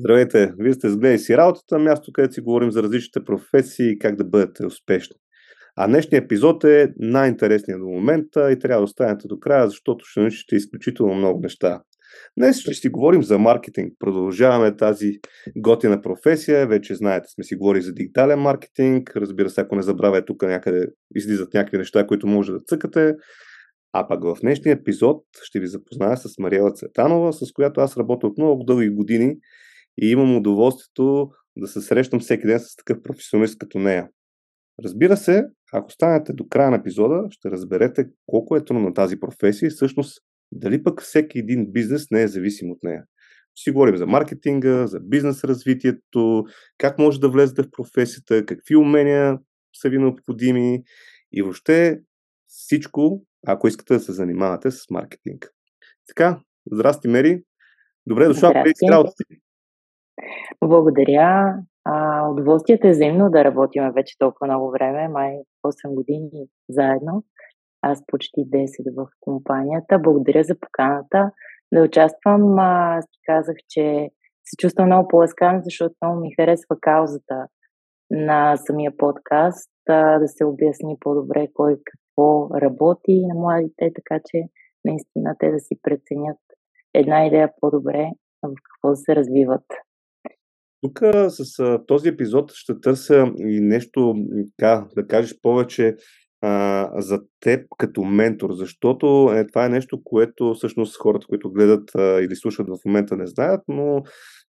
Здравейте! Вие сте с си работата, място, където си говорим за различните професии и как да бъдете успешни. А днешният епизод е най-интересният до момента и трябва да останете до края, защото ще научите изключително много неща. Днес ще си говорим за маркетинг. Продължаваме тази готина професия. Вече знаете, сме си говорили за дигитален маркетинг. Разбира се, ако не забравяте, тук някъде излизат някакви неща, които може да цъкате. А пък в днешния епизод ще ви запозная с Мариела Цветанова, с която аз работя от много дълги години и имам удоволствието да се срещам всеки ден с такъв професионалист като нея. Разбира се, ако станете до края на епизода, ще разберете колко е трудно на тази професия и всъщност дали пък всеки един бизнес не е зависим от нея. Ще си говорим за маркетинга, за бизнес развитието, как може да влезете в професията, какви умения са ви необходими и въобще всичко, ако искате да се занимавате с маркетинг. Така, здрасти, Мери. Добре дошла в работата. Благодаря. А, удоволствието е взаимно да работим вече толкова много време, май 8 години заедно. Аз почти 10 в компанията. Благодаря за поканата да участвам. Аз ти казах, че се чувствам много по-ласкан, защото много ми харесва каузата на самия подкаст, да се обясни по-добре кой какво работи на младите, така че наистина те да си преценят една идея по-добре в какво се развиват. Тук с този епизод ще търся и нещо, така, да кажеш повече а, за теб като ментор, защото е, това е нещо, което всъщност хората, които гледат а, или слушат в момента не знаят, но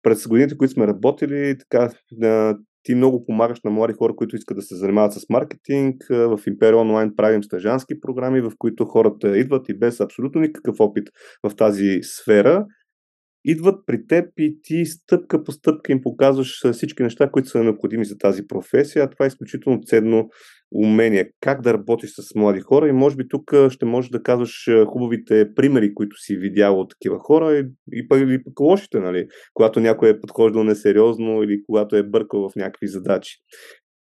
през годините, които сме работили, така, а, ти много помагаш на млади хора, които искат да се занимават с маркетинг. В Империя онлайн правим стажански програми, в които хората идват и без абсолютно никакъв опит в тази сфера идват при теб и ти стъпка по стъпка им показваш всички неща, които са необходими за тази професия. А това е изключително ценно умение. Как да работиш с млади хора и може би тук ще можеш да казваш хубавите примери, които си видял от такива хора и, и, пък, и пък лошите, нали? Когато някой е подхождал несериозно или когато е бъркал в някакви задачи.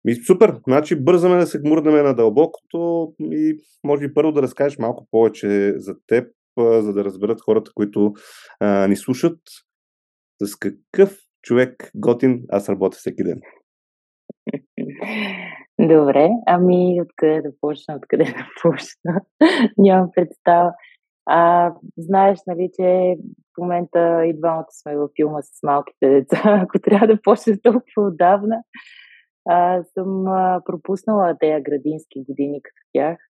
Ми, супер, значи бързаме да се гмурнем на дълбокото и може би първо да разкажеш малко повече за теб, за да разберат хората, които а, ни слушат, с какъв човек готин аз работя всеки ден. Добре, ами откъде да почна, откъде да почна? Нямам представа. А, знаеш, нали, че в момента и двамата сме във филма с малките деца. Ако трябва да почна толкова отдавна, а, съм а, пропуснала тези градински години като тях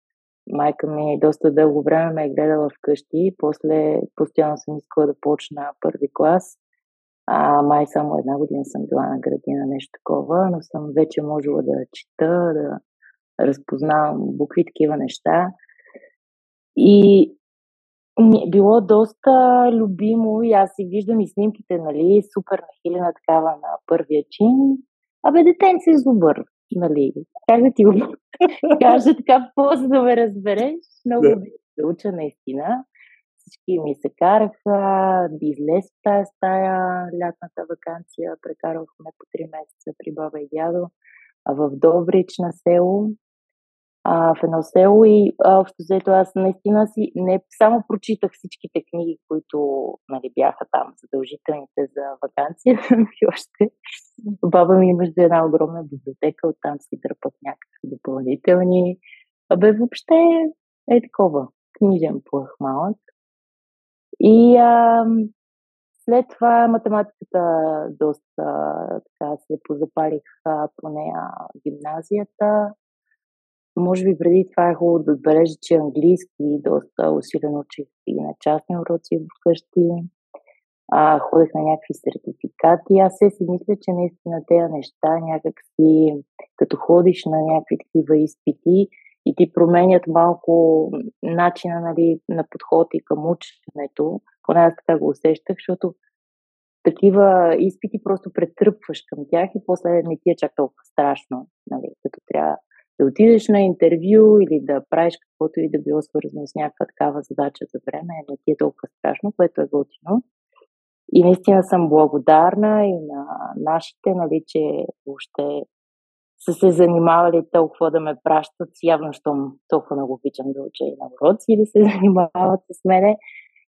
майка ми доста дълго време ме е гледала вкъщи, после постоянно съм искала да почна първи клас. А, май само една година съм била на градина, нещо такова, но съм вече можела да чета, да разпознавам букви, такива неща. И ми е било доста любимо и аз си виждам и снимките, нали, супер нахилена такава на първия чин. Абе, детенце е зубър нали, как да ти го кажа така, по за да ме разбереш. Много да. да уча наистина. Всички ми се караха излез в тази стая лятната вакансия. Прекарвахме по 3 месеца при баба и дядо в Добрич на село а, в едно село и общо взето аз наистина си не само прочитах всичките книги, които нали, бяха там задължителните за вакансия, и още баба ми имаше една огромна библиотека, оттам си дърпат някакви допълнителни. Абе, въобще е такова. Книжен плъх малък. И а, след това математиката доста така се позапалих по нея гимназията може би преди това е хубаво да отбележа, че английски доста усилено учих и на частни уроци вкъщи. А, ходех на някакви сертификати. Аз се си мисля, че наистина тези неща някак си, като ходиш на някакви такива изпити и ти променят малко начина нали, на подход и към ученето, поне аз така го усещах, защото такива изпити просто претръпваш към тях и после не ти е чак толкова страшно, нали, като трябва да отидеш на интервю или да правиш каквото и да било свързано с някаква такава задача за време, не ти е толкова страшно, което е готино. И наистина съм благодарна и на нашите, нали, че въобще са се занимавали толкова да ме пращат, явно, щом толкова много обичам да уча и на уроци да се занимават с мене.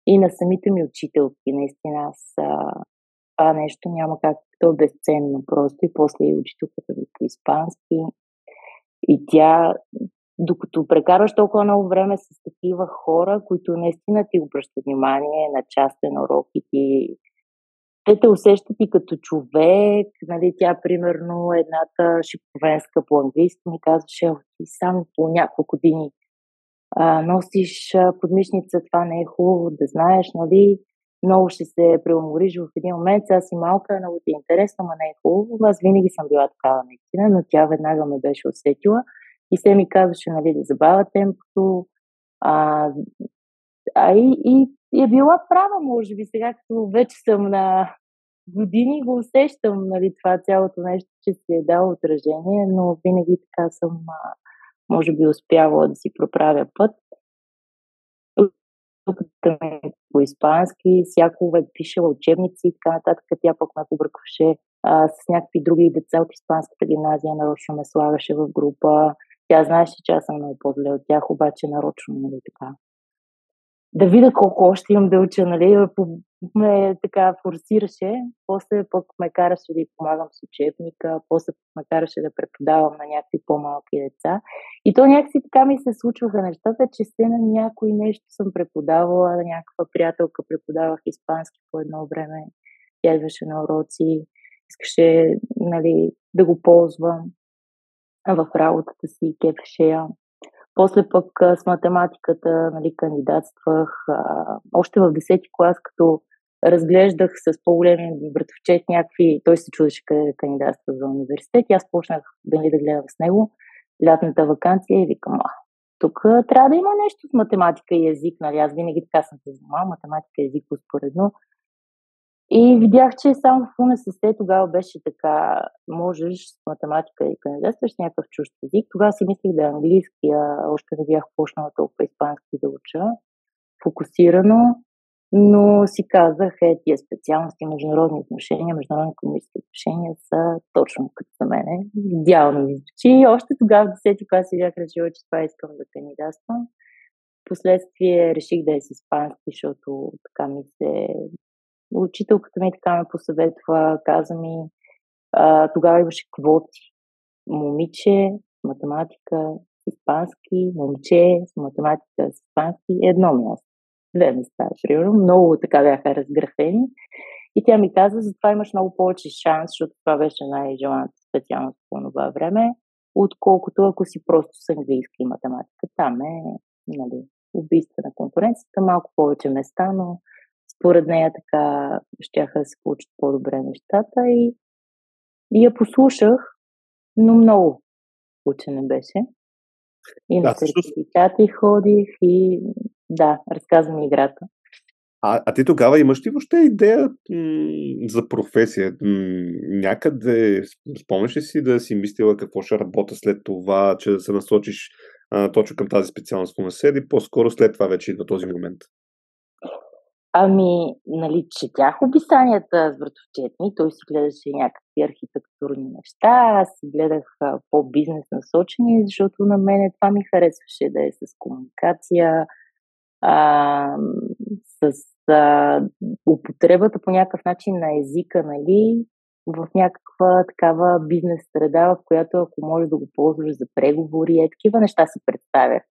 И на самите ми учителки, наистина аз това нещо няма как, то е безценно просто и после и учителката ви по испански. И тя, докато прекарваш толкова много време с такива хора, които наистина ти обръщат внимание на частен урок и ти те те усещат и като човек. Нали, тя, примерно, едната шиповенска по-английски ми казваше, ти само по няколко години а, носиш подмишница, това не е хубаво да знаеш, нали? Много ще се преумориш в един момент, сега си малка, много ти е интересно, но не е хубаво. Аз винаги съм била такава наистина, но тя веднага ме беше усетила и се ми казваше, нали, да забавя темпото. А, а и, и, и е била права, може би, сега като вече съм на години го усещам, нали, това цялото нещо, че си е дало отражение, но винаги така съм може би успявала да си проправя път. Тук по испански, всяко е пишела учебници и така нататък. Тя пък ме побъркваше с някакви други деца от испанската гимназия, нарочно ме слагаше в група. Тя знаеше, че аз съм много по-зле от тях, обаче нарочно, нали така. Да видя колко още имам да уча, нали, ме така форсираше, после пък ме караше да й помагам с учебника, после пък ме караше да преподавам на някакви по-малки деца. И то някакси така ми се случваха нещата, че се на някой нещо съм преподавала, някаква приятелка преподавах испански по едно време. Тя идваше на уроци, искаше нали, да го ползвам в работата си, кефеше я. После пък с математиката нали, кандидатствах. А, още в 10 ти клас, като разглеждах с по-големи братовчет някакви... Той се чудеше къде кандидатства за университет и аз почнах нали, да гледам с него лятната вакансия и викам, а, тук трябва да има нещо с математика и език, нали? Аз винаги така съм се занимавала, математика и език успоредно. И видях, че само в УНСС тогава беше така, можеш с математика и кандидатстваш някакъв чужд език. Тогава си мислих да е английски, а още не бях почнала толкова испански да уча фокусирано, но си казах, е, тия специалности, международни отношения, международни економически отношения са точно като за мене. Идеално ми звучи. И още тогава в 10 клас си бях решила, че това искам да кандидатствам. Впоследствие реших да е с испански, защото така ми се Учителката ми така ме посъветва, каза ми, а, тогава имаше квоти. Момиче, математика, испански, момче математика, испански, едно място. Две места, примерно. Много така бяха разграфени. И тя ми каза, затова имаш много повече шанс, защото това беше най-желаната специалност по това време, отколкото ако си просто с английски и математика. Там е нали, убийство на конкуренцията, малко повече места, но според нея така щяха да се получат по-добре нещата и, и я послушах, но много учене беше. И на сертификати ходих и да, разказвам играта. А, а ти тогава имаш ли въобще идея м- за професия? М- някъде, спомняш ли си да си мислила какво ще работя след това, че да се насочиш а, точно към тази специалност УНС или по-скоро след това вече идва този момент? Ами, нали, четях описанията с братовчет той си гледаше някакви архитектурни неща, аз си гледах по-бизнес насочени, защото на мен това ми харесваше да е с комуникация, а, с а, употребата по някакъв начин на езика, нали, в някаква такава бизнес среда, в която ако можеш да го ползваш за преговори, е такива неща си представях.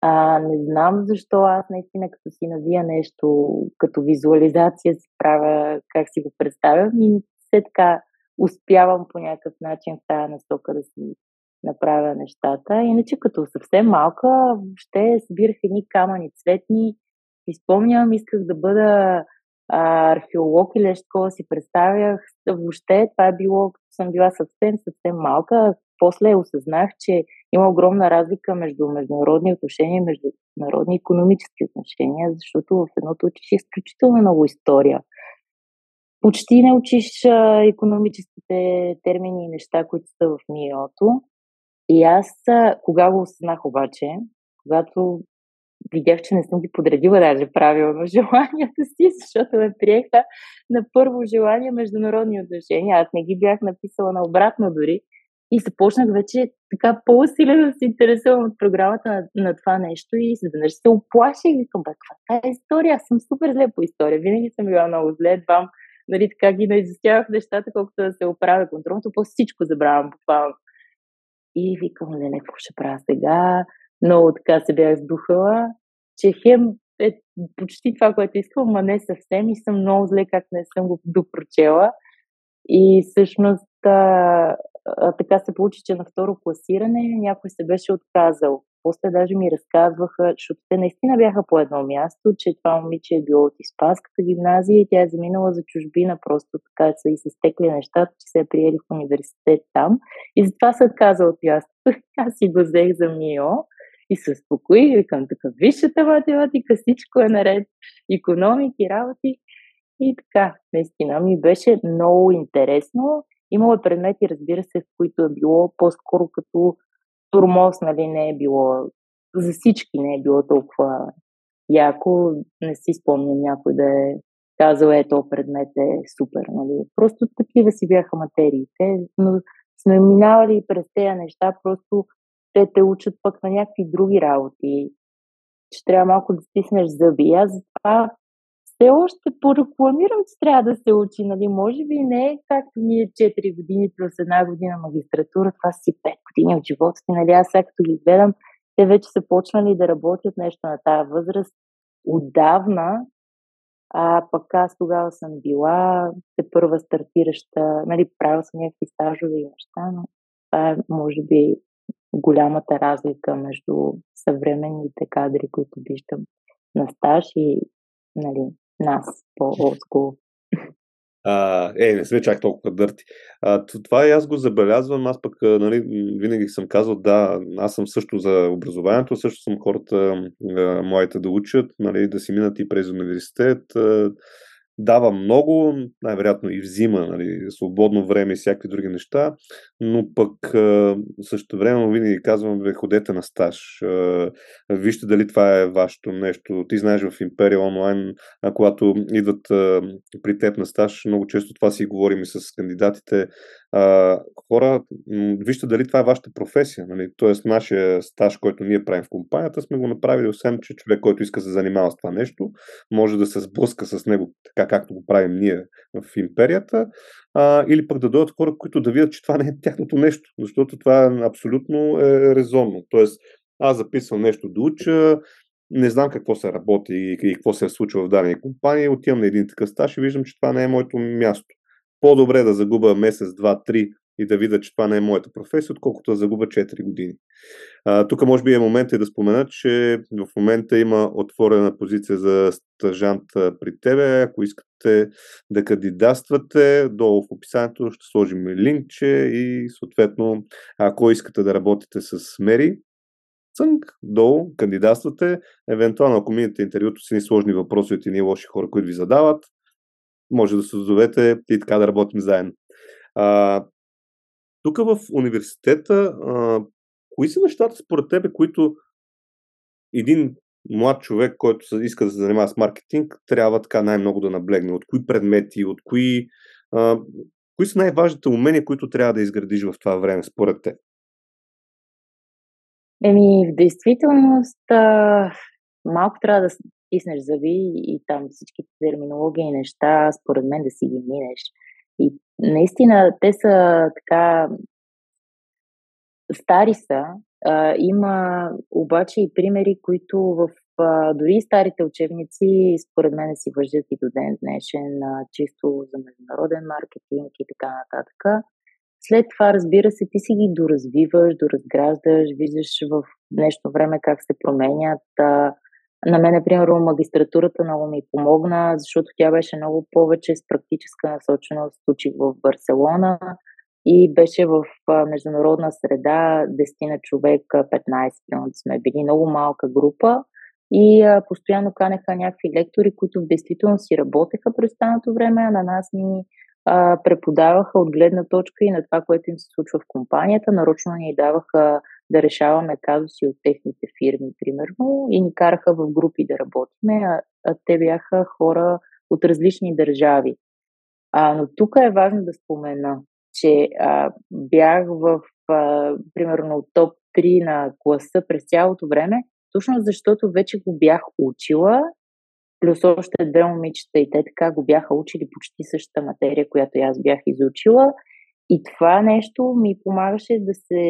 А, не знам защо аз наистина като си навия нещо, като визуализация си правя, как си го представям и все така успявам по някакъв начин в тази насока да си направя нещата. Иначе като съвсем малка, въобще събирах едни камъни цветни. Изпомням, исках да бъда а, археолог или нещо такова си представях. Въобще това е било, като съм била съвсем, съвсем малка после осъзнах, че има огромна разлика между международни отношения и международни економически отношения, защото в едното учиш изключително много история. Почти не учиш а, економическите термини и неща, които са в МИОто. И аз, а, кога го осъзнах обаче, когато видях, че не съм ги подредила даже правилно желанията си, защото ме приеха на първо желание международни отношения. Аз не ги бях написала на обратно дори. И започнах вече така по-усилено да се интересувам от програмата на, на това нещо и изведнъж се оплаших и викам, бе, каква е история? Аз съм супер зле по история. Винаги съм била много зле. Едва нали, така ги наизустявах нещата, колкото да се оправя контролното, по всичко забравям буквално. И викам, не, не, какво ще правя сега? Много така се бях сдухала, че хем е почти това, което искам, ма не съвсем и съм много зле как не съм го допрочела. И всъщност а, а, така се получи, че на второ класиране някой се беше отказал. После даже ми разказваха, защото те наистина бяха по едно място, че това момиче е било от Испанската гимназия и тя е заминала за чужбина, просто така са и се стекли нещата, че се е приели в университет там. И затова се отказа от мястото. Аз си го взех за МИО и се успокои, викам така, висшата математика, всичко е наред, економики, работи. И така, наистина ми беше много интересно. Имало е предмети, разбира се, в които е било по-скоро като турмоз, нали, не е било, за всички не е било толкова яко. Не си спомням някой да е казал, ето, предмет е супер, нали. Просто такива си бяха материите, но сме минавали през тези неща, просто те те учат пък на някакви други работи, че трябва малко да стиснеш зъби. Аз затова все още порекламирам, че трябва да се учи. Нали? Може би не е както ние 4 години плюс една година магистратура, това си 5 години от живота си. Нали? Аз сега като ги гледам, те вече са почнали да работят нещо на тази възраст отдавна, а пък аз тогава съм била те първа стартираща, нали, правила съм някакви стажове и неща, но това е, може би, голямата разлика между съвременните кадри, които виждам на стаж и нали, нас по-олдскул. Е, не сме чак толкова дърти. А, това и аз го забелязвам. Аз пък нали, винаги съм казал, да, аз съм също за образованието, също съм хората, моите да учат, нали, да си минат и през университет дава много, най-вероятно и взима нали, свободно време и всякакви други неща, но пък също време винаги казвам, бе, ходете на стаж. Вижте дали това е вашето нещо. Ти знаеш в Империя онлайн, когато идват при теб на стаж, много често това си говорим и с кандидатите, а, хора, вижте дали това е вашата професия. Нали? Тоест, нашия стаж, който ние правим в компанията, сме го направили, освен, че човек, който иска да се занимава с това нещо, може да се сблъска с него, така както го правим ние в империята, а, или пък да дойдат хора, които да видят, че това не е тяхното нещо, защото това абсолютно е резонно. Тоест, аз записвам нещо да уча, не знам какво се работи и, и какво се е случило в дадени компании, отивам на един такъв стаж и виждам, че това не е моето място по-добре да загуба месец, два, три и да видя, че това не е моята професия, отколкото да загуба 4 години. Тук може би е момент и да спомена, че в момента има отворена позиция за стъжант при тебе. Ако искате да кандидатствате, долу в описанието ще сложим линкче и съответно, ако искате да работите с Мери, цънк, долу, кандидатствате. Евентуално, ако минете интервюто с ни сложни въпроси от едни лоши хора, които ви задават, може да се озовете и така да работим заедно. А, тук в университета, а, кои са нещата според тебе, които един млад човек, който иска да се занимава с маркетинг, трябва така най-много да наблегне? От кои предмети, от кои, а, кои са най-важните умения, които трябва да изградиш в това време, според те? Еми, в действителност, а, малко трябва да стиснеш зъби и там всичките терминологии и неща, според мен да си ги минеш. И наистина те са така стари са. А, има обаче и примери, които в а, дори старите учебници, според мен си въждат и до ден днешен, а, чисто за международен маркетинг и така нататък. След това, разбира се, ти си ги доразвиваш, доразграждаш, виждаш в днешно време как се променят. А, на мен, примерно, магистратурата много ми помогна, защото тя беше много повече с практическа насоченост. Учих в Барселона и беше в международна среда, 10 на човека, 15 примерно сме били много малка група и а, постоянно канеха някакви лектори, които в действителност си работеха през останалото време, а на нас ни а, преподаваха от гледна точка и на това, което им се случва в компанията. Нарочно ни даваха да решаваме казуси от техните фирми, примерно, и ни караха в групи да работиме, а, а те бяха хора от различни държави. А, но тук е важно да спомена, че а, бях в, а, примерно, топ 3 на класа през цялото време, точно защото вече го бях учила плюс още две момичета и те така го бяха учили почти същата материя, която аз бях изучила. И това нещо ми помагаше да се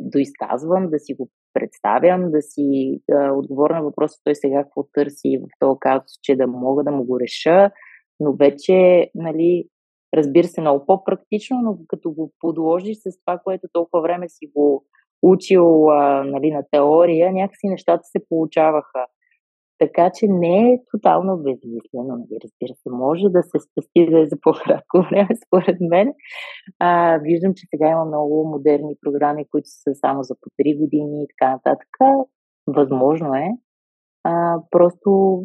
доизказвам, да си го представям, да си да отговоря на въпроса той сега какво търси в този казус, че да мога да му го реша, но вече, нали, разбира се, много по-практично, но като го подложиш с това, което толкова време си го учил а, нали, на теория, някакси нещата се получаваха. Така че не е тотално безмислено, нали, разбира се. Може да се спести да е за по-кратко време, според мен. А, виждам, че сега има много модерни програми, които са само за по 3 години и така нататък. Възможно е. А, просто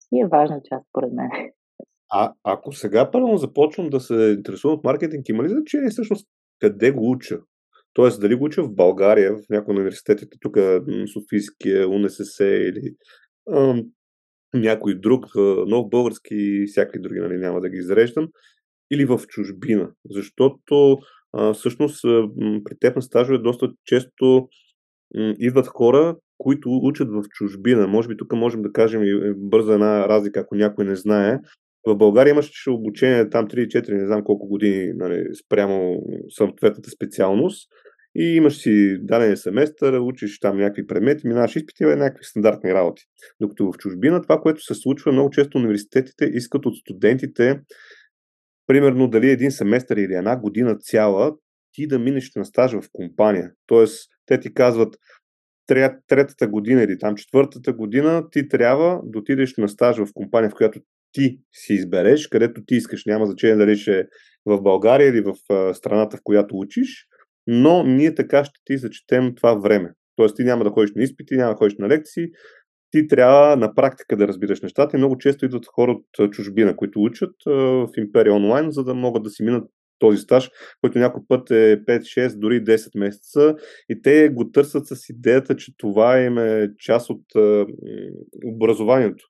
си е важна част, според мен. А ако сега първо започвам да се интересувам от маркетинг, има ли значение всъщност къде го уча? Тоест, дали го уча в България, в някои университетите, тук Софийския, УНСС или някой друг, нов български и всякакви други, нали, няма да ги изреждам, или в чужбина. Защото а, всъщност при теб на стажове доста често м, идват хора, които учат в чужбина. Може би тук можем да кажем и бърза една разлика, ако някой не знае. В България имаше обучение там 3-4, не знам колко години нали, спрямо съответната специалност и имаш си даден семестър, учиш там някакви предмети, минаваш изпити, е някакви стандартни работи. Докато в чужбина това, което се случва, много често университетите искат от студентите, примерно дали един семестър или една година цяла, ти да минеш на стаж в компания. Тоест, те ти казват, третата година или там четвъртата година ти трябва да отидеш на стаж в компания, в която ти си избереш, където ти искаш. Няма значение дали ще е в България или в страната, в която учиш но ние така ще ти зачетем това време. Тоест ти няма да ходиш на изпити, няма да ходиш на лекции, ти трябва на практика да разбираш нещата и много често идват хора от чужбина, които учат в Империя онлайн, за да могат да си минат този стаж, който някой път е 5, 6, дори 10 месеца и те го търсят с идеята, че това им е част от образованието.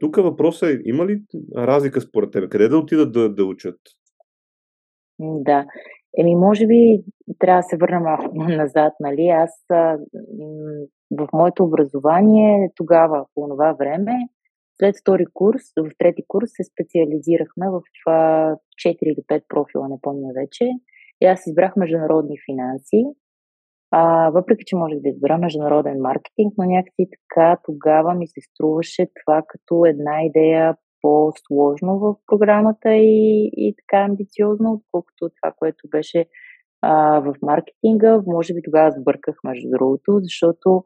тук въпросът е, има ли разлика според тебе? Къде да отидат да, да учат? Да, Еми, може би трябва да се върна малко назад, нали? Аз в моето образование тогава, по това време, след втори курс, в трети курс се специализирахме в 4 или 5 профила, не помня вече. И аз избрах международни финанси. А, въпреки, че можех да избера международен маркетинг, но някакси така тогава ми се струваше това като една идея по-сложно в програмата и, и така амбициозно, отколкото това, което беше а, в маркетинга. Може би тогава сбърках, между другото, защото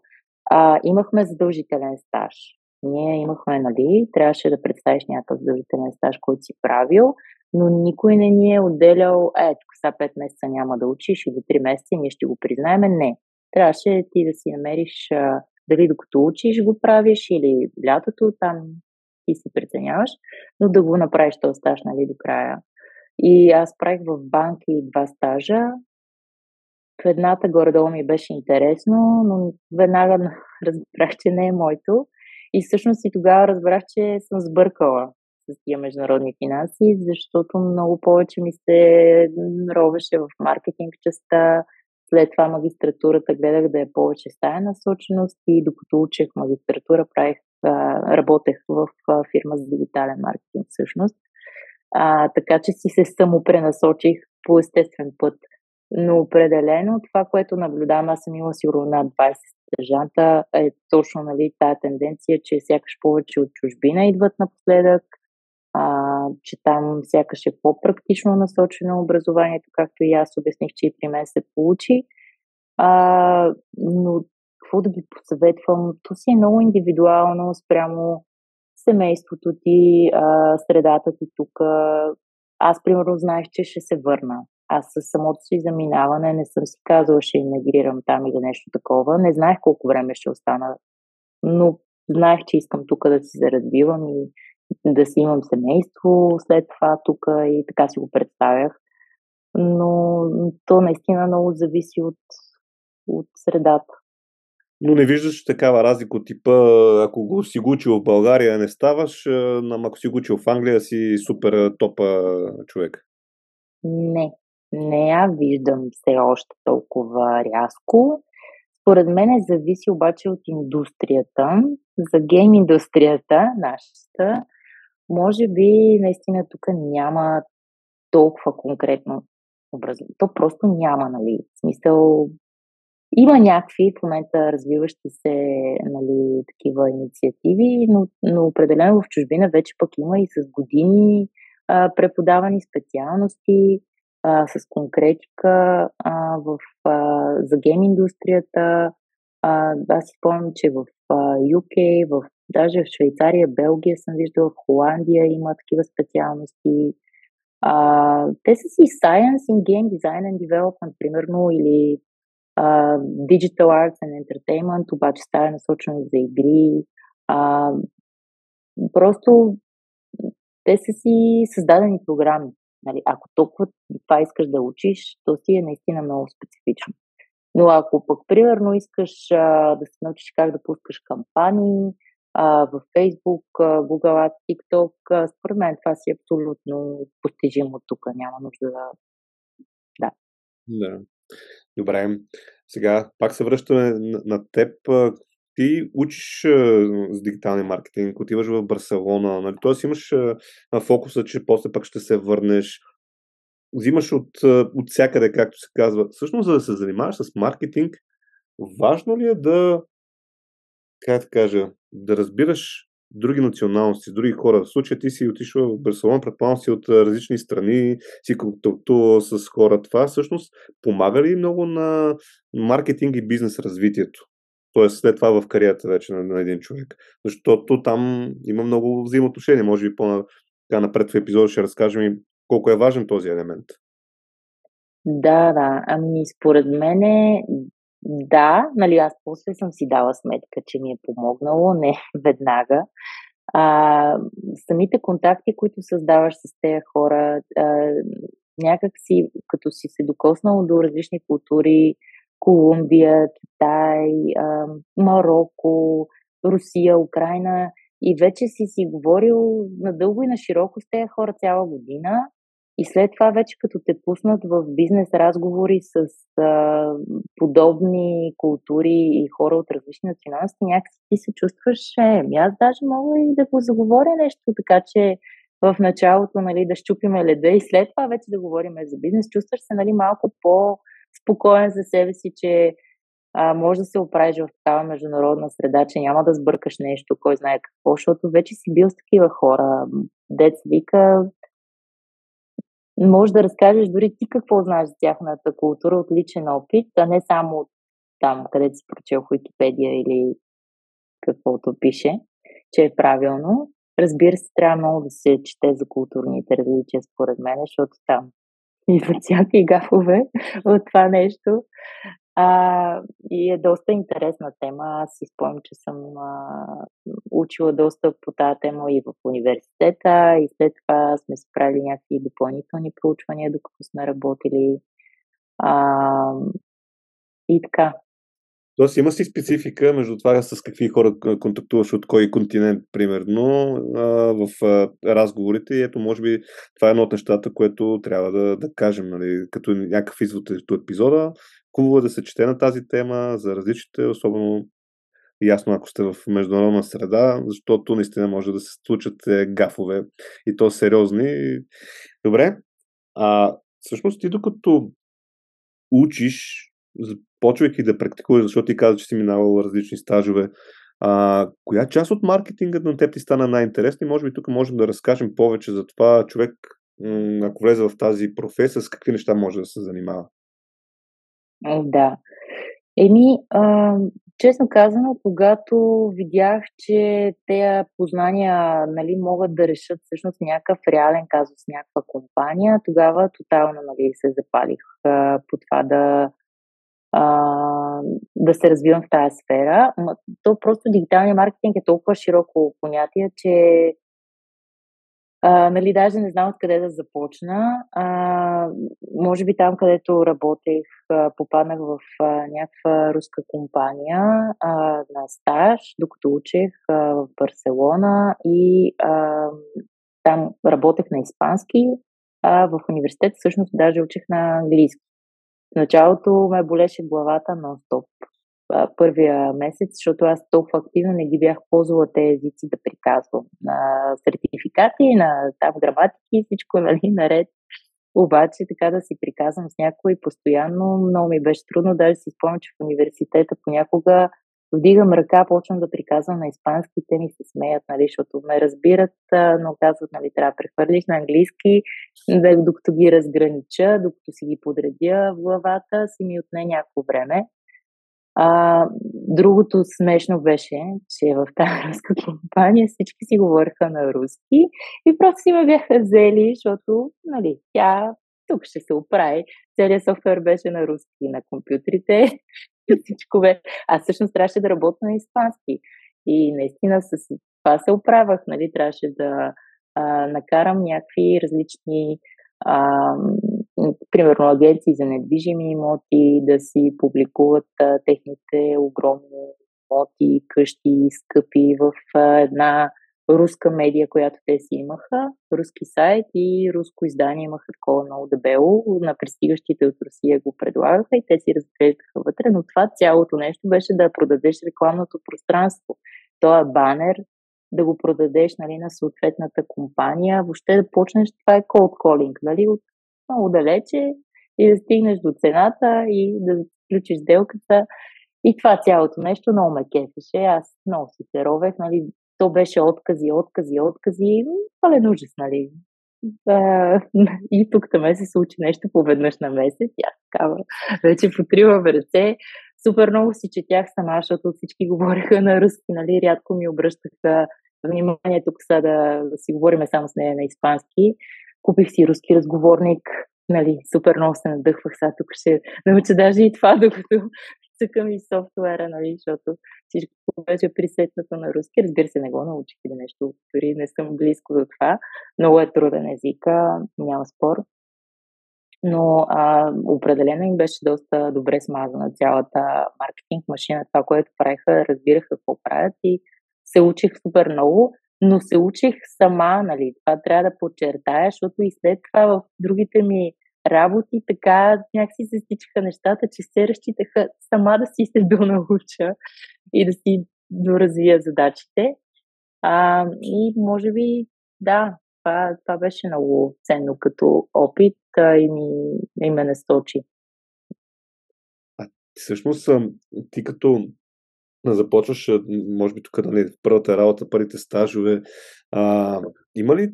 а, имахме задължителен стаж. Ние имахме, нали, трябваше да представиш някакъв задължителен стаж, който си правил, но никой не ни е отделял, е, тук са 5 месеца няма да учиш или 3 месеца, ние ще го признаем. Не. Трябваше ти да си намериш а, дали докато учиш го правиш или лятото, там ти си преценяваш, но да го направиш този стаж нали, до края. И аз правих в банки два стажа. В едната горе-долу ми беше интересно, но веднага разбрах, че не е моето. И всъщност и тогава разбрах, че съм сбъркала с тия международни финанси, защото много повече ми се ровеше в маркетинг частта. След това магистратурата гледах да е повече стая насоченост и докато учех магистратура правих работех в фирма за дигитален маркетинг всъщност. А, така че си се самопренасочих по естествен път. Но определено това, което наблюдавам, аз съм имала сигурно над 20 стъжанта, е точно нали, тая тенденция, че сякаш повече от чужбина идват напоследък, а, че там сякаш е по-практично насочено образованието, както и аз обясних, че и при мен се получи. А, но какво да ги посъветвам. То си е много индивидуално спрямо семейството ти, а, средата ти тук. Аз, примерно, знаех, че ще се върна. Аз със самото си заминаване не съм си казала, ще емигрирам там или нещо такова. Не знаех колко време ще остана, но знаех, че искам тук да си заразбивам и да си имам семейство след това тук и така си го представях. Но то наистина много зависи от, от средата но не виждаш такава разлика от типа, ако го си го учил в България, не ставаш, но ако си го учил в Англия, си супер топа човек. Не, не я виждам все още толкова рязко. Според мен зависи обаче от индустрията. За гейм индустрията, нашата, може би наистина тук няма толкова конкретно образование. То просто няма, нали? В смисъл, има някакви в момента развиващи се нали, такива инициативи, но, но определено в чужбина вече пък има и с години а, преподавани специалности а, с конкретика а, в, а, за гейм индустрията. А, аз си спомням, че в а, UK, в, даже в Швейцария, Белгия съм виждала, в Холандия има такива специалности. А, те са си Science in Game Design and Development, примерно, или Digital Arts and Entertainment, обаче става насочено за игри. А, просто те са си създадени програми. Нали, ако толкова това искаш да учиш, то си е наистина много специфично. Но ако пък, примерно, искаш а, да се научиш как да пускаш кампании а, в Facebook, а, Google Ads, TikTok, а, според мен това си е абсолютно постижимо тук. Няма нужда да... Да. Да. Добре. Сега пак се връщаме на, на теб. Ти учиш а, с дигиталния маркетинг, отиваш в Барселона, нали? Тоест имаш а, фокуса, че после пак ще се върнеш. Взимаш от, от всякъде, както се казва. Всъщност, за да се занимаваш с маркетинг, важно ли е да, как да кажа, да разбираш други националности, други хора. В случая ти си отишла в Барселона, предполагам си от различни страни, си контактувала с хора. Това всъщност помага ли много на маркетинг и бизнес развитието? Тоест след това в кариерата вече на, на един човек. Защото там има много взаимоотношения. Може би по-напред в епизода ще разкажем и колко е важен този елемент. Да, да. Ами, според мен да, нали, аз после съм си дала сметка, че ми е помогнало, не веднага. А, самите контакти, които създаваш с тези хора, а, някак си, като си се докоснал до различни култури, Колумбия, Китай, а, Марокко, Русия, Украина, и вече си си говорил надълго и на широко с тези хора цяла година, и след това вече като те пуснат в бизнес разговори с а, подобни култури и хора от различни националности, някакси ти се чувстваш, е, ами аз даже мога и да го заговоря нещо, така че в началото нали, да щупиме леда и след това вече да говорим за бизнес, чувстваш се нали, малко по-спокоен за себе си, че а, може да се оправиш в такава международна среда, че няма да сбъркаш нещо, кой знае какво, защото вече си бил с такива хора. Дец вика, може да разкажеш дори ти какво знаеш за тяхната култура от личен опит, а не само от там, където си прочел в Википедия или каквото пише, че е правилно. Разбира се, трябва много да се чете за културните различия, според мен, защото там идват всякакви гафове от това нещо. А, и е доста интересна тема. Аз си спомням, че съм а, учила доста по тази тема и в университета, и след това сме си правили някакви допълнителни проучвания, докато сме работили. А, и така. Тоест има си специфика между това с какви хора контактуваш от кой континент, примерно, в разговорите. И ето, може би, това е едно от нещата, което трябва да, да кажем, нали, като някакъв извод от епизода. Хубаво е да се чете на тази тема за различните, особено ясно ако сте в международна среда, защото наистина може да се случат е, гафове и то сериозни. Добре. А всъщност ти докато учиш, почвайки да практикуваш, защото ти каза, че си минавал различни стажове, а, коя част от маркетинга на теб ти стана най-интересна и може би тук можем да разкажем повече за това човек, ако влезе в тази професия, с какви неща може да се занимава? Да. Еми, а, честно казано, когато видях, че тези познания нали, могат да решат всъщност някакъв реален казус, някаква компания, тогава тотално нали, се запалих а, по това да, а, да се развивам в тази сфера. То просто дигиталният маркетинг е толкова широко понятие, че а, нали, даже не знам откъде да започна. А, може би там, където работех, попаднах в а, някаква руска компания а, на стаж, докато учех а, в Барселона и а, там работех на испански, а в университет всъщност даже учих на английски. В началото ме болеше главата нон-стоп. Първия месец, защото аз толкова активно не ги бях ползвала тези езици да приказвам. На сертификати, на там граматики всичко нали, наред. Обаче така да си приказвам с някой постоянно, много ми беше трудно. Даже си спомням, че в университета понякога вдигам ръка, почвам да приказвам на испански, те ми се смеят, нали, защото ме разбират, но казват, нали, трябва да прехвърлиш на английски, докато ги разгранича, докато си ги подредя в главата, си ми отне някакво време. А, другото смешно беше, че в тази руска компания всички си говориха на руски и просто си ме бяха взели, защото нали, тя тук ще се оправи. Целият софтуер беше на руски на компютрите всичко бе. Аз всъщност трябваше да работя на испански. И наистина с това се оправях, нали, трябваше да а, накарам някакви различни а, примерно агенции за недвижими имоти да си публикуват а, техните огромни имоти, къщи, скъпи в а, една руска медия, която те си имаха, руски сайт и руско издание имаха такова много дебело. На пристигащите от Русия го предлагаха и те си разглеждаха вътре, но това цялото нещо беше да продадеш рекламното пространство. Тоя банер, да го продадеш нали, на съответната компания, въобще да почнеш, това е cold calling, нали, от много далече и да стигнеш до цената и да включиш сделката. И това цялото нещо много ме кефеше. Аз много си се ровех, нали, то беше откази, откази, откази. Пълен ужас, нали? А, и тук там се случи нещо поведнъж на месец. Аз такава вече потрива в ръце. Супер много си четях сама, защото всички говореха на руски, нали? Рядко ми обръщаха внимание тук са да, си говорим само с нея на испански. Купих си руски разговорник, нали, супер много се надъхвах, сега тук ще науча даже и това, докато цъкам и софтуера, нали, защото всичко беше присетнато на руски. Разбира се, не го научих или нещо, дори не съм близко до това. Много е труден езика, няма спор. Но а, определено им беше доста добре смазана цялата маркетинг машина, това, което правиха, разбираха какво правят и се учих супер много, но се учих сама, нали, това трябва да подчертая, защото и след това в другите ми работи, така някакси се стичаха нещата, че се разчитаха сама да си се донауча и да си доразвия задачите. А, и може би, да, това, това беше много ценно като опит а, и, ми, и ме насочи. А всъщност ти като започваш, може би тук, нали, първата работа, първите стажове, а, има ли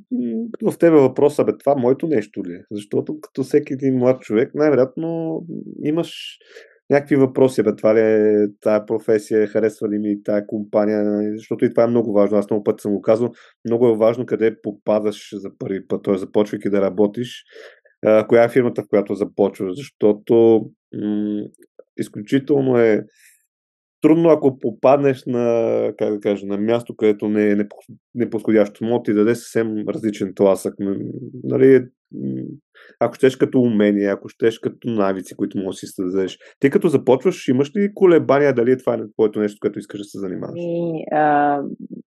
в тебе въпроса, бе, това моето нещо ли? Е? Защото като всеки един млад човек, най-вероятно имаш някакви въпроси, бе, това ли е тая професия, харесва ли ми тая компания, защото и това е много важно. Аз много път съм го казал, много е важно къде попадаш за първи път, т.е. започвайки да работиш, коя е фирмата, в която започваш, защото м- изключително е трудно, ако попаднеш на, как да кажа, на място, където не е неподходящо, може ти даде съвсем различен тласък. Нали, ако щеш като умение, ако щеш като навици, които можеш да си създадеш. Ти като започваш, имаш ли колебания дали е това твоето нещо, което искаш да се занимаваш? И, а,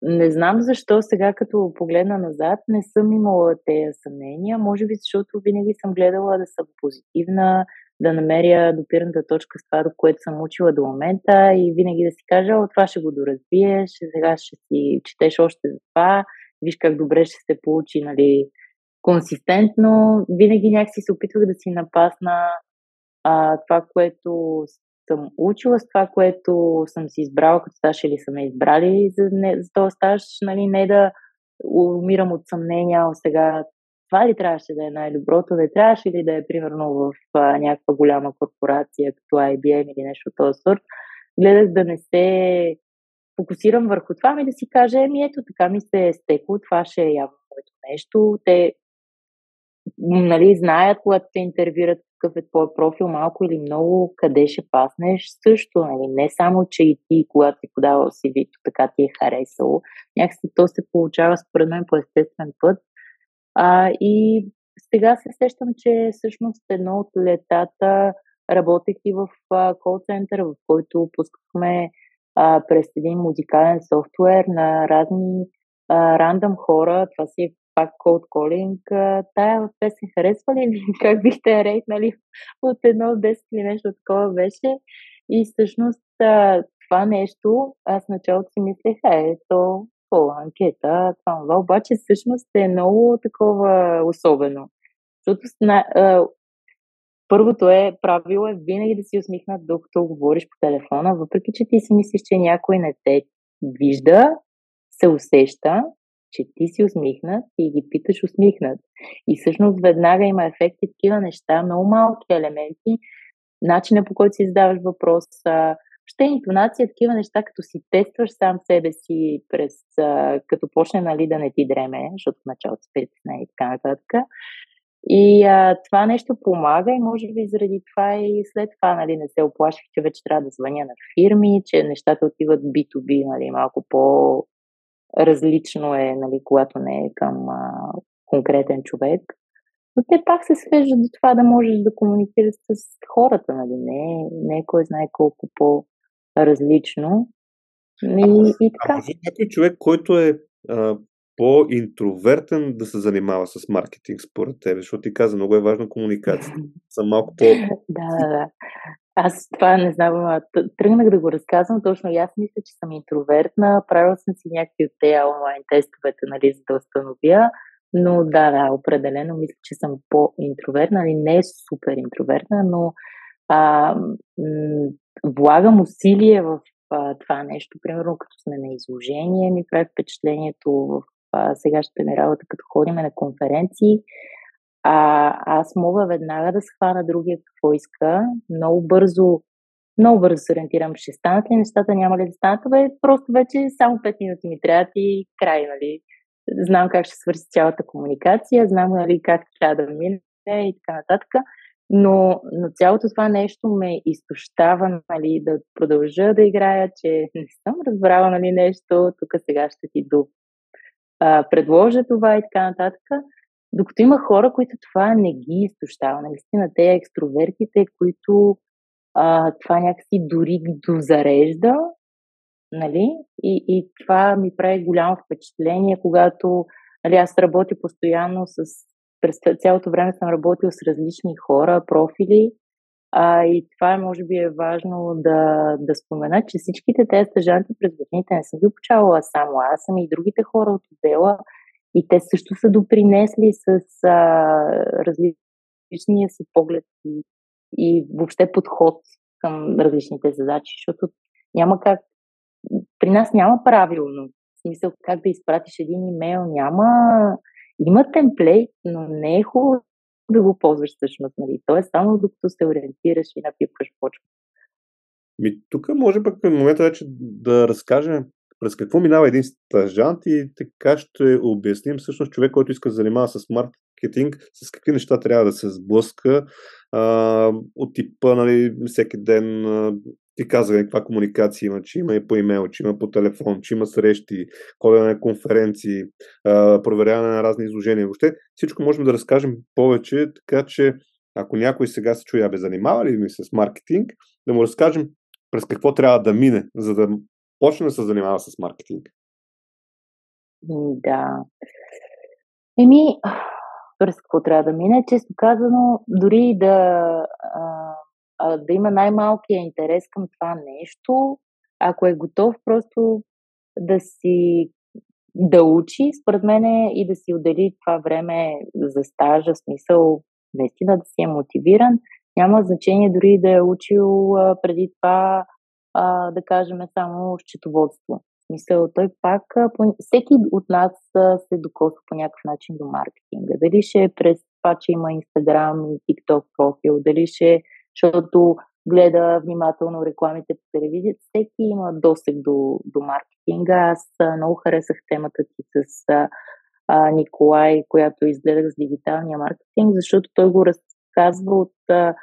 не знам защо сега, като погледна назад, не съм имала тези съмнения. Може би, защото винаги съм гледала да съм позитивна, да намеря допирната точка с това, до което съм учила до момента и винаги да си кажа, о, това ще го доразвиеш, сега ще си четеш още за това, виж как добре ще се получи, нали, консистентно. Винаги някакси се опитвах да си напасна а, това, което съм учила, с това, което съм си избрала като стаж или са ме избрали за, не, за този стаж, нали, не да умирам от съмнения, сега това ли трябваше да е най-доброто, не трябваше ли да е примерно в а, някаква голяма корпорация, като IBM или нещо от този сорт. Гледах да не се фокусирам върху това, ми да си кажа, еми ето така ми се е стекло, това ще е явно моето нещо. Те нали, знаят, когато те интервюрат какъв е твой профил, малко или много, къде ще паснеш също. Нали? Не само, че и ти, когато си подавал cv така ти е харесало. Някакси то се получава според мен по естествен път а, и сега се сещам, че всъщност едно от летата работех и в кол-център, в който пускахме а, през един музикален софтуер на разни а, рандъм хора. Това си е пак cold calling. А, тая песен харесва ли Как бихте рейтнали от едно от 10 или нещо такова беше? И всъщност това нещо, аз началото си мислех, е, то, то анкета, това, това, обаче всъщност е много такова особено. Защото първото е, правило е винаги да си усмихнат, докато говориш по телефона, въпреки че ти си мислиш, че някой не те вижда, се усеща, че ти си усмихнат и ги питаш усмихнат. И всъщност веднага има ефекти, такива неща, много малки елементи, начина по който си задаваш въпроса, ще интонация, такива неща, като си тестваш сам себе си през, а, като почне нали, да не ти дреме, защото в началото се притесне и така нататък. И а, това нещо помага и може би заради това и след това нали, не се оплаших, че вече трябва да звъня на фирми, че нещата отиват B2B, нали, малко по различно е, нали, когато не е към а, конкретен човек. Но те пак се свеждат до това да можеш да комуникираш с хората, нали? Не, не е кой знае колко по-различно. И, и така. А, някой човек, който е а, по-интровертен да се занимава с маркетинг според теб? Защото ти каза, много е важна комуникация. Съм малко по... да, да, да. Аз това не знам, тръгнах да го разказвам, точно и аз мисля, че съм интровертна. Правила съм си някакви от тези онлайн тестовете, нали, за да установя. Но да, да, определено мисля, че съм по-интровертна. Нали, не е супер интровертна, но а, м- влагам усилие в а, това нещо. Примерно, като сме на изложение, ми прави впечатлението в а, сегашната ми работа, като ходим на конференции, а, аз мога веднага да схвана другия какво иска, много бързо, много бързо се ориентирам, ще станат ли нещата, няма ли да станат, бе, просто вече само 5 минути ми трябва и край, нали. Знам как ще свърши цялата комуникация, знам нали, как трябва да мине и така нататък. Но, но цялото това нещо ме изтощава, нали, да продължа да играя, че не съм разбрала нали, нещо, тук сега ще ти до а, предложа това и така нататък. Докато има хора, които това не ги изтощава. Наистина, те екстровертите, които а, това някакси дори ги дозарежда, нали? И, и това ми прави голямо впечатление, когато нали, аз работя постоянно с... През цялото време съм работил с различни хора, профили, а, и това може би е важно да, да спомена, че всичките тези стъжанти през годините не съм ги обучавала само аз, съм и другите хора от отдела и те също са допринесли с а, различния си поглед и, и въобще подход към различните задачи, защото няма как. При нас няма правилно. В смисъл как да изпратиш един имейл, няма. Има темплейт, но не е хубаво да го ползваш всъщност. Нали? То е само докато се ориентираш и напипваш почва. Ми, тук може пък в момента вече да разкажем през какво минава един стажант и така ще обясним всъщност човек, който иска да занимава с маркетинг, с какви неща трябва да се сблъска а, от типа, нали, всеки ден ти каза каква комуникация има, че има и по имейл, че има по телефон, че има срещи, ходене на конференции, проверяване на разни изложения. Въобще всичко можем да разкажем повече, така че ако някой сега се чуя, бе занимава ли ми с маркетинг, да му разкажем през какво трябва да мине, за да почне да се занимава с маркетинг. Да. Еми, през какво трябва да мине, често казано, дори да, а, да има най-малкия интерес към това нещо, ако е готов просто да си да учи, според мен и да си отдели това време за стажа, смисъл наистина да си е мотивиран, няма значение дори да е учил а, преди това, а, да кажем, само счетоводство смисъл, той пак, всеки от нас се докосва по някакъв начин до маркетинга. Дали ще е през това, че има Инстаграм и TikTok профил, дали ще е, защото гледа внимателно рекламите по телевизията, всеки има досег до, до маркетинга. Аз много харесах темата ти с а, Николай, която изгледах с дигиталния маркетинг, защото той го разказва от а,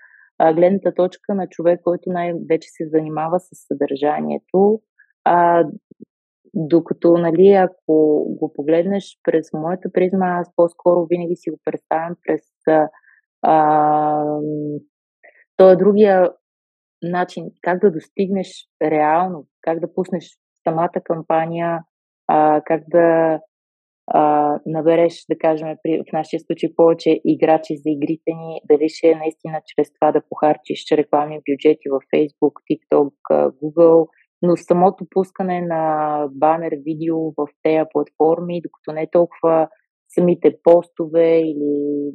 гледната точка на човек, който най-вече се занимава с съдържанието. А, докато, нали, ако го погледнеш през моята призма, аз по-скоро винаги си го представям през а, то е другия начин, как да достигнеш реално, как да пуснеш самата кампания, а, как да а, набереш, да кажем, при, в нашия случай повече играчи за игрите ни, дали ще е наистина чрез това да похарчиш рекламни бюджети в Facebook, TikTok, Google, но самото пускане на банер видео в тези платформи, докато не толкова самите постове или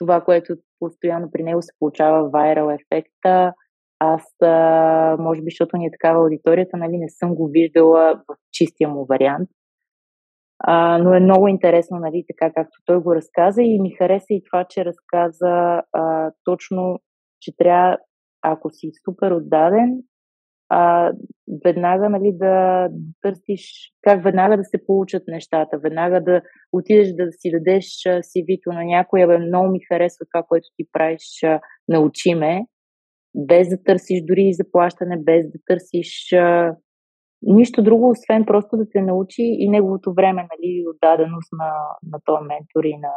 това, което постоянно при него се получава вайрал ефекта, аз, а, може би, защото ни е такава аудиторията, нали, не съм го виждала в чистия му вариант. А, но е много интересно, нали, така както той го разказа и ми хареса и това, че разказа а, точно, че трябва, ако си супер отдаден, а, веднага нали, да търсиш как веднага да се получат нещата, веднага да отидеш да си дадеш CV-то на някоя, бе, много ми харесва това, което ти правиш, научи ме, без да търсиш дори заплащане, без да търсиш а, нищо друго, освен просто да те научи и неговото време, нали, отдаденост на, на този ментор и на...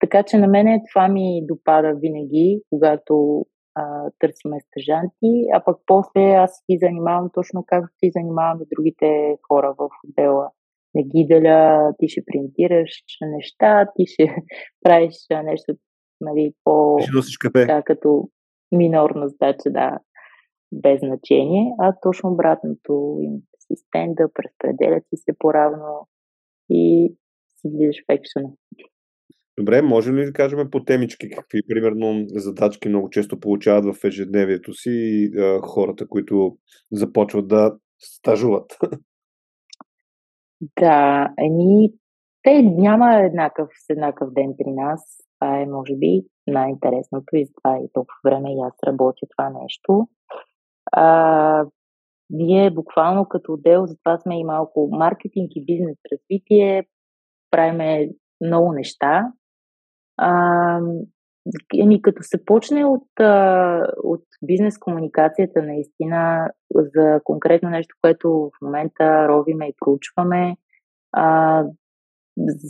Така че на мен това ми допада винаги, когато а, търсиме стъжанти, а пък после аз ги занимавам точно както ти занимавам и другите хора в отдела. Не ги деля, ти ще принтираш неща, ти ще правиш нещо нали, по... Ще носиш кафе. Така, като минорна задача, да, без значение, а точно обратното. Имате си стендъп, разпределят си се поравно и си влизаш в екшена. Добре, може ли да кажем по темички какви, примерно, задачки много често получават в ежедневието си а, хората, които започват да стажуват? Да, еми, те няма еднакъв с еднакъв ден при нас. Това е, може би, най-интересното и това и толкова време и аз работя това нещо. А, ние буквално като отдел, затова сме и малко маркетинг и бизнес развитие, правиме много неща. А, еми, като се почне от, от бизнес комуникацията, наистина, за конкретно нещо, което в момента ровиме и проучваме, а,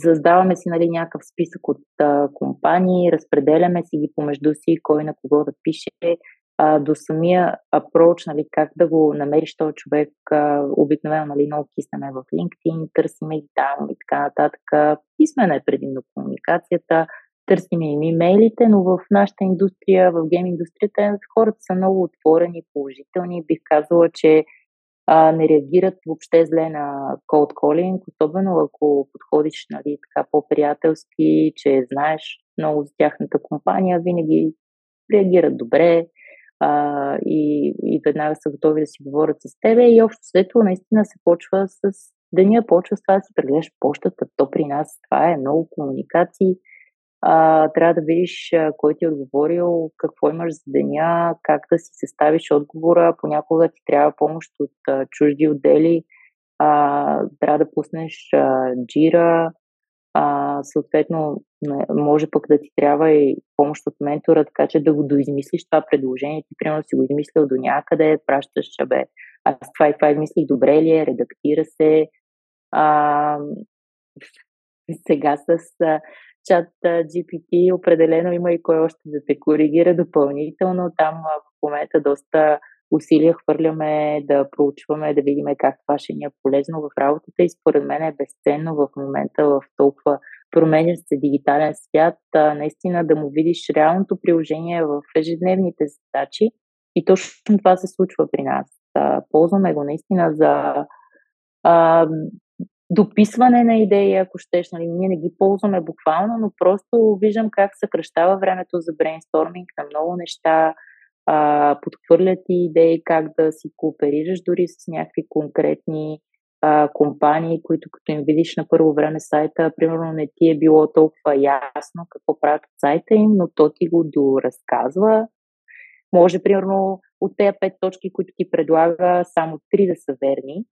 създаваме си нали, някакъв списък от а, компании, разпределяме си ги помежду си, кой на кого да пише, а, до самия апроч, нали, как да го намериш този човек, а, обикновено нали, много киснеме в LinkedIn, търсиме и там и така нататък. Писмена е предимно комуникацията, търсим им имейлите, но в нашата индустрия, в гейм индустрията, хората са много отворени, положителни. Бих казала, че а, не реагират въобще зле на cold calling, особено ако подходиш нали, така по-приятелски, че знаеш много за тяхната компания, винаги реагират добре а, и, и веднага са готови да си говорят с тебе и общо след това наистина се почва с деня, почва с това да си прегледаш почтата. То при нас това е много комуникации, а, трябва да видиш а, кой ти е отговорил, какво имаш за деня, как да си съставиш отговора. Понякога ти трябва помощ от а, чужди отдели. А, трябва да пуснеш а, джира. А, съответно, може пък да ти трябва и помощ от ментора, така че да го доизмислиш това предложение. Ти, примерно, си го измислил до някъде, пращаш, че бе, аз това и това измислих, добре ли е, редактира се. А, сега с чат GPT определено има и кой още да те коригира допълнително. Там в момента доста усилия хвърляме да проучваме, да видим как това ще ни е полезно в работата и според мен е безценно в момента в толкова променящ се дигитален свят, наистина да му видиш реалното приложение в ежедневните задачи и точно това се случва при нас. Ползваме го наистина за дописване на идеи, ако щеш. Нали, ние не ги ползваме буквално, но просто виждам как съкръщава времето за брейнсторминг на много неща, а, подхвърлят и идеи как да си кооперираш дори с някакви конкретни а, компании, които като им видиш на първо време сайта, примерно не ти е било толкова ясно какво правят от сайта им, но то ти го доразказва. Може, примерно, от тези пет точки, които ти предлага, само три да са верни,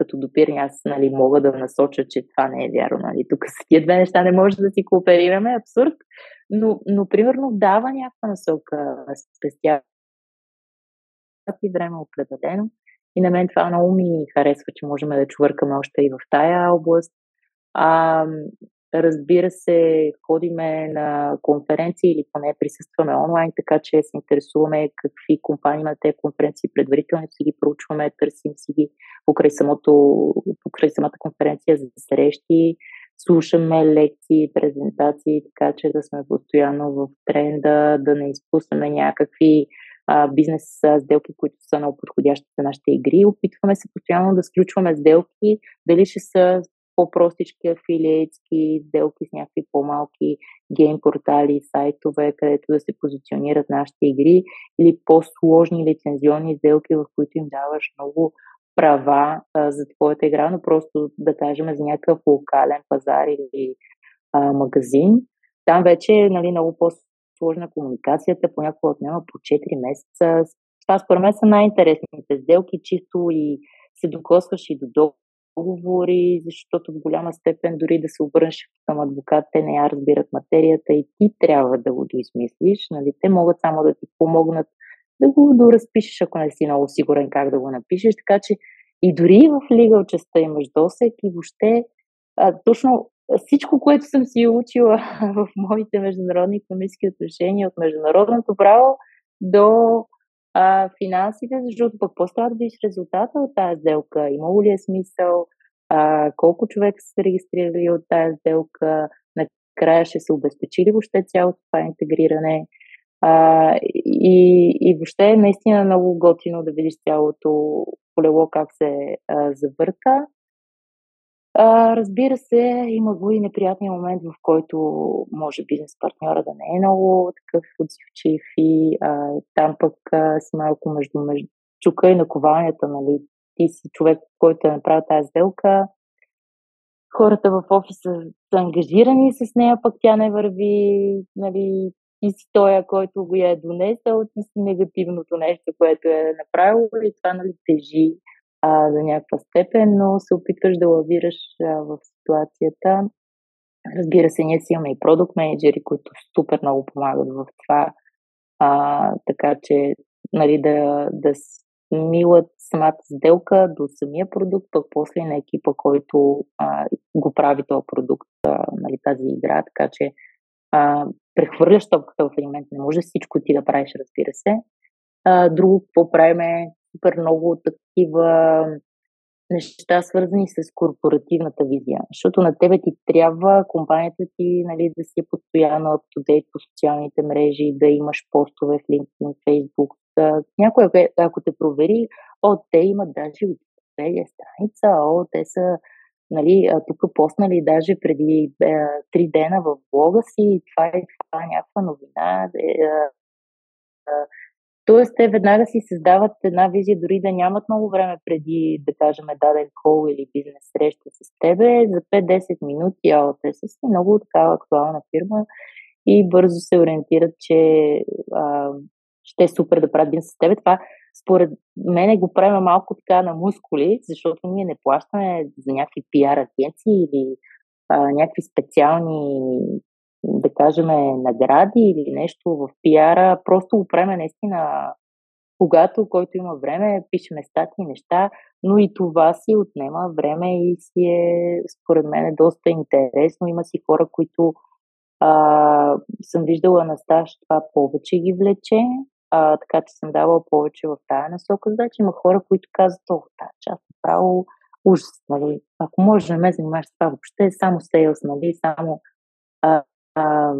като допирни, аз нали, мога да насоча, че това не е вярно. Нали. Тук с тия две неща не може да си кооперираме, абсурд. Но, но примерно дава някаква насока, спестява и време определено. И на мен това много ми харесва, че можем да чувъркаме още и в тая област. А, разбира се, ходиме на конференции или поне присъстваме онлайн, така че се интересуваме какви компании на тези конференции предварително си ги проучваме, търсим си ги покрай, самото, покрай самата конференция за срещи, слушаме лекции, презентации, така че да сме постоянно в тренда, да не изпуснем някакви а, бизнес сделки, които са много подходящи за нашите игри. Опитваме се постоянно да сключваме сделки, дали ще са по-простички афилиейтски сделки с някакви по-малки гейм портали, сайтове, където да се позиционират нашите игри или по-сложни лицензионни сделки, в които им даваш много права а, за твоята игра, но просто да кажем за някакъв локален пазар или а, магазин. Там вече е нали, много по-сложна комуникацията, понякога отнема по 4 месеца. Това според мен са най-интересните сделки, чисто и се докосваш и до договори, защото в голяма степен дори да се обърнеш към адвокат, те не я разбират материята и ти трябва да го доизмислиш. Нали? Те могат само да ти помогнат да го доразпишеш, ако не си много сигурен как да го напишеш. Така че и дори в лигал частта имаш досек и въобще а, точно всичко, което съм си учила в моите международни економически отношения от международното право до а, финансите, защото пък трябва да видиш резултата от тази сделка. Имало ли е смисъл? А, колко човека са се регистрирали от тази сделка? Накрая ще се обезпечи ли въобще цялото това интегриране? А, и, и въобще е наистина много готино да видиш цялото полело как се а, завърта. А, разбира се, има го и неприятния момент, в който може бизнес партньора да не е много такъв отзивчив и а, там пък а, си малко между, между чука и накованията, нали? Ти си човек, който е направил тази сделка, хората в офиса са ангажирани с нея, пък тя не върви, нали, ти си тоя, който го е донесъл, ти си негативното нещо, което е направило и това нали, тежи а, за някаква степен, но се опитваш да лавираш а, в ситуацията. Разбира се, ние си имаме и продукт менеджери, които супер много помагат в това, а, така че нали, да, да смилат самата сделка до самия продукт, пък после на екипа, който а, го прави този продукт, а, нали, тази игра, така че а, прехвърляш топката в един не може всичко ти да правиш, разбира се. А, друго, какво правим е супер много такива неща, свързани с корпоративната визия. Защото на тебе ти трябва компанията ти нали, да си е постоянно up по социалните мрежи, да имаш постове в LinkedIn, Facebook. Някой, ако те провери, о, те имат даже Википедия страница, о, те са нали, тук поснали даже преди е, три дена в блога си, това е, това е някаква новина. Е, е, Тоест, те веднага си създават една визия, дори да нямат много време преди, да кажем, даден кол или бизнес среща с тебе, за 5-10 минути, а те са си много такава актуална фирма и бързо се ориентират, че а, ще е супер да правят бизнес с тебе. Това, според мене, го правим малко така на мускули, защото ние не плащаме за някакви пиар агенции или а, някакви специални да кажем, награди или нещо в пиара, просто го наистина когато, който има време, пишеме статни неща, но и това си отнема време и си е, според мен, е доста интересно. Има си хора, които а, съм виждала на стаж, това повече ги влече, а, така че съм давала повече в тая насока. Значи има хора, които казват, о, тази част е право ужас, нали? Ако може да ме занимаваш с това въобще, е само сейлс, нали? Само а, а,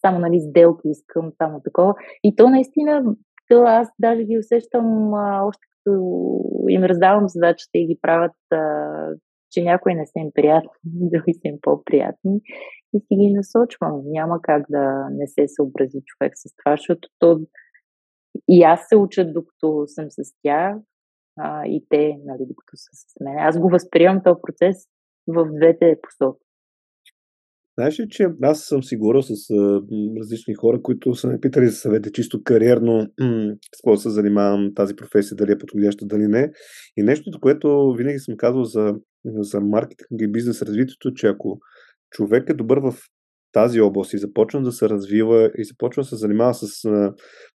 само нали, сделки искам, само такова. И то наистина, то аз даже ги усещам а, още като им раздавам задачата и ги правят, а, че някои не са им приятни, други са им по-приятни и си ги насочвам. Няма как да не се съобрази човек с това, защото то и аз се уча докато съм с тях а, и те, нали, докато са с мен. Аз го възприемам този процес в двете посоки. Знаеш ли, че аз съм сигурен с а, различни хора, които са ме питали за съвети чисто кариерно, с какво се занимавам, тази професия, дали е подходяща, дали не. И нещото, което винаги съм казвал за, за маркетинг и бизнес развитието, че ако човек е добър в тази област и започва да се развива и започва да се занимава с а,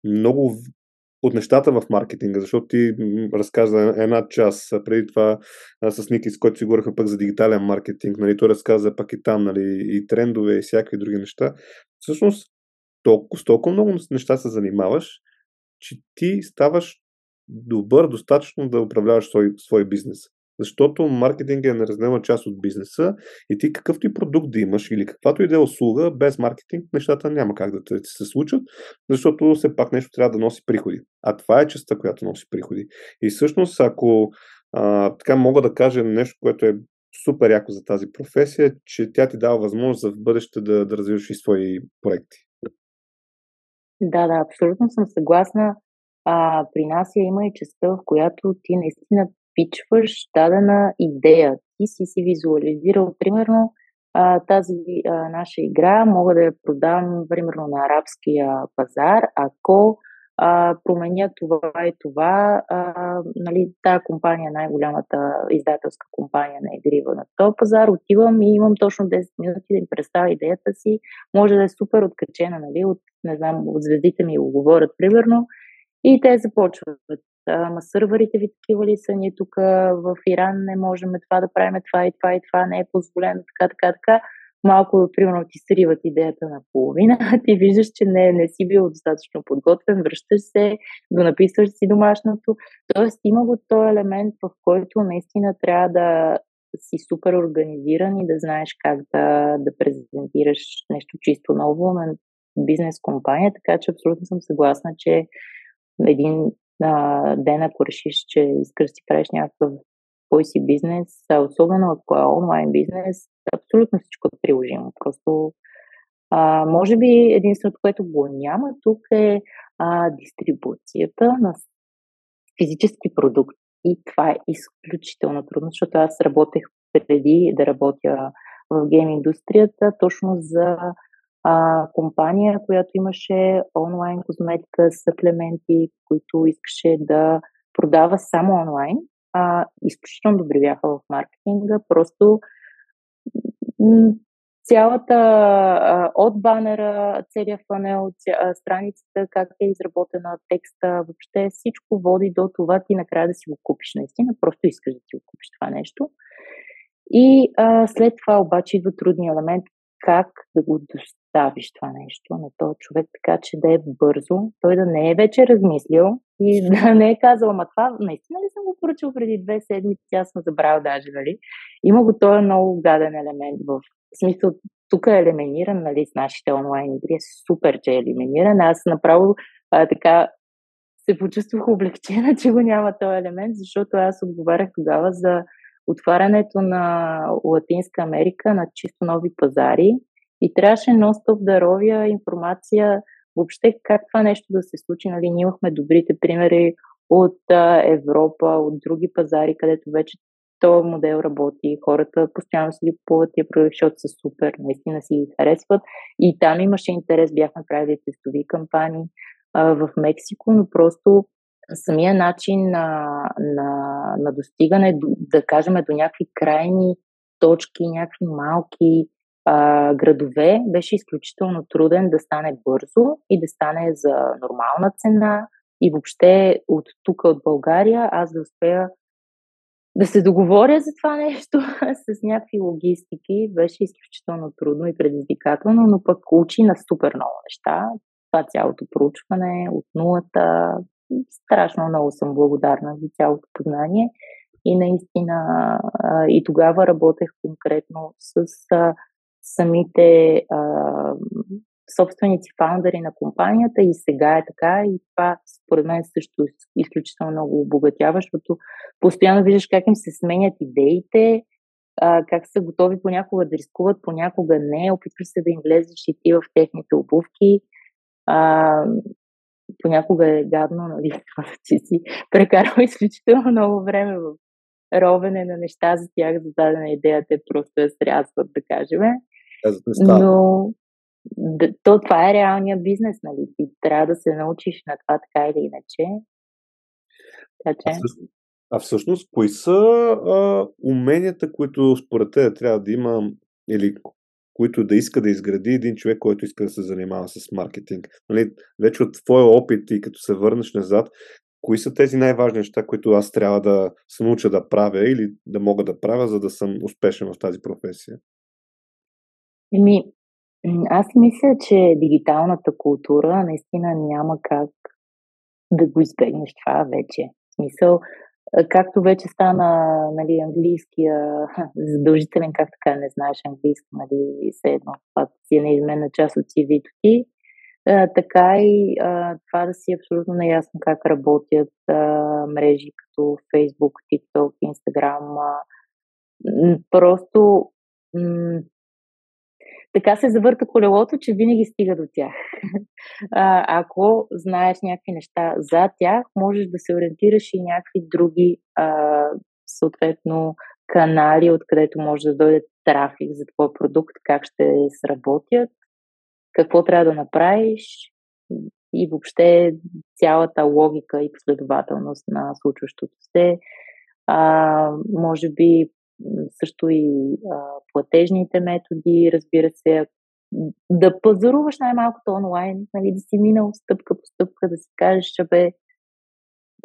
много от нещата в маркетинга, защото ти разказа една част преди това с Ники, с който си говорихме пък за дигитален маркетинг, нали, той разказа пък и там, нали, и трендове и всякакви други неща. Всъщност, толкова, с толкова много неща се занимаваш, че ти ставаш добър достатъчно да управляваш свой, свой бизнес. Защото маркетинг е неразделна част от бизнеса и ти какъвто и продукт да имаш или каквато и да е услуга, без маркетинг нещата няма как да ти се случат, защото все пак нещо трябва да носи приходи. А това е частта, която носи приходи. И всъщност, ако а, така мога да кажа нещо, което е супер яко за тази професия, че тя ти дава възможност за в бъдеще да, да развиваш и свои проекти. Да, да, абсолютно съм съгласна. А, при нас я има и частта, в която ти наистина пичваш дадена идея. Ти си си визуализирал, примерно, тази наша игра, мога да я продам, примерно, на арабския пазар, ако променя това и това. А, нали, тая компания, най-голямата издателска компания на игри на този пазар, отивам и имам точно 10 минути да им представя идеята си. Може да е супер откачена, нали, от, не знам, от звездите ми го говорят, примерно, и те започват. Ама сървърите ви такива ли са? Ние тук в Иран не можем това да правим, това и това и това не е позволено, така, така, така. Малко, примерно, ти сриват идеята на половина, ти виждаш, че не, не си бил достатъчно подготвен, връщаш се, го написваш си домашното. Тоест, има го този елемент, в който наистина трябва да си супер организиран и да знаеш как да, да презентираш нещо чисто ново на бизнес компания, така че абсолютно съм съгласна, че един а, ден, ако решиш, че искаш да си правиш някакъв твой си бизнес, особено ако е онлайн бизнес, абсолютно всичко е приложимо. Просто а, може би единственото, което го няма тук е а, дистрибуцията на физически продукти. И това е изключително трудно, защото аз работех преди да работя в гейм индустрията точно за а, компания, която имаше онлайн козметика, съплементи, които искаше да продава само онлайн. А, изключително добри бяха в маркетинга. Просто цялата от банера, целият фанел, страницата, как е изработена текста, въобще всичко води до това ти накрая да си го купиш наистина. Просто искаш да си го купиш това нещо. И а, след това обаче идва трудния елемент как да го доставиш това нещо на този човек, така че да е бързо, той да не е вече размислил и да не е казал, ама това наистина ли съм го поръчал преди две седмици, аз съм забрал даже, нали? Има го този много гаден елемент в смисъл, тук е елиминиран, нали, с нашите онлайн игри, е супер, че е елиминиран. Аз направо а, така се почувствах облегчена, че го няма този елемент, защото аз отговарях тогава за отварянето на Латинска Америка на чисто нови пазари и трябваше нон-стоп да ровя информация въобще как това нещо да се случи. Нали, ние имахме добрите примери от Европа, от други пазари, където вече този модел работи, хората постоянно си ги купуват тия продукти, защото са супер, наистина си ги харесват. И там имаше интерес, бяхме правили тестови кампании а, в Мексико, но просто самия начин на, на, на достигане, да кажем, до някакви крайни точки, някакви малки а, градове, беше изключително труден да стане бързо и да стане за нормална цена и въобще от тук, от България, аз да успея да се договоря за това нещо с някакви логистики беше изключително трудно и предизвикателно, но пък учи на супер много неща. Това цялото проучване от нулата, страшно много съм благодарна за цялото познание. И наистина и тогава работех конкретно с самите собственици, фаундъри на компанията. И сега е така. И това според мен също е изключително много обогатява, защото постоянно виждаш как им се сменят идеите, как са готови понякога да рискуват, понякога не, опитваш се да им влезеш и ти в техните обувки понякога е гадно, нали, че си прекарал изключително много време в ровене на неща за тях, за дадена идея, те просто я срязват, да кажем. Но да, то това е реалния бизнес, нали? Ти трябва да се научиш на това така или иначе. Така че... А, всъщност, а всъщност, кои са а, уменията, които според те трябва да има или които да иска да изгради един човек, който иска да се занимава с маркетинг. Нали, вече от твоя опит и като се върнеш назад, кои са тези най-важни неща, които аз трябва да се науча да правя или да мога да правя, за да съм успешен в тази професия? Еми, аз мисля, че дигиталната култура наистина няма как да го избегнеш това вече. В смисъл, както вече стана нали, английския задължителен, как така не знаеш английски, нали, все едно, това си е неизменна част от CV-то ти, а, така и а, това да си абсолютно наясно как работят а, мрежи като Facebook, TikTok, Instagram. А, просто м- така се завърта колелото, че винаги стига до тях. А, ако знаеш някакви неща за тях, можеш да се ориентираш и някакви други, а, съответно, канали, откъдето може да дойде трафик за твой продукт, как ще сработят, какво трябва да направиш и въобще цялата логика и последователност на случващото се. А, може би също и а, платежните методи, разбира се, да пазаруваш най-малкото онлайн, нали, да си минал стъпка по стъпка, да си кажеш, че бе,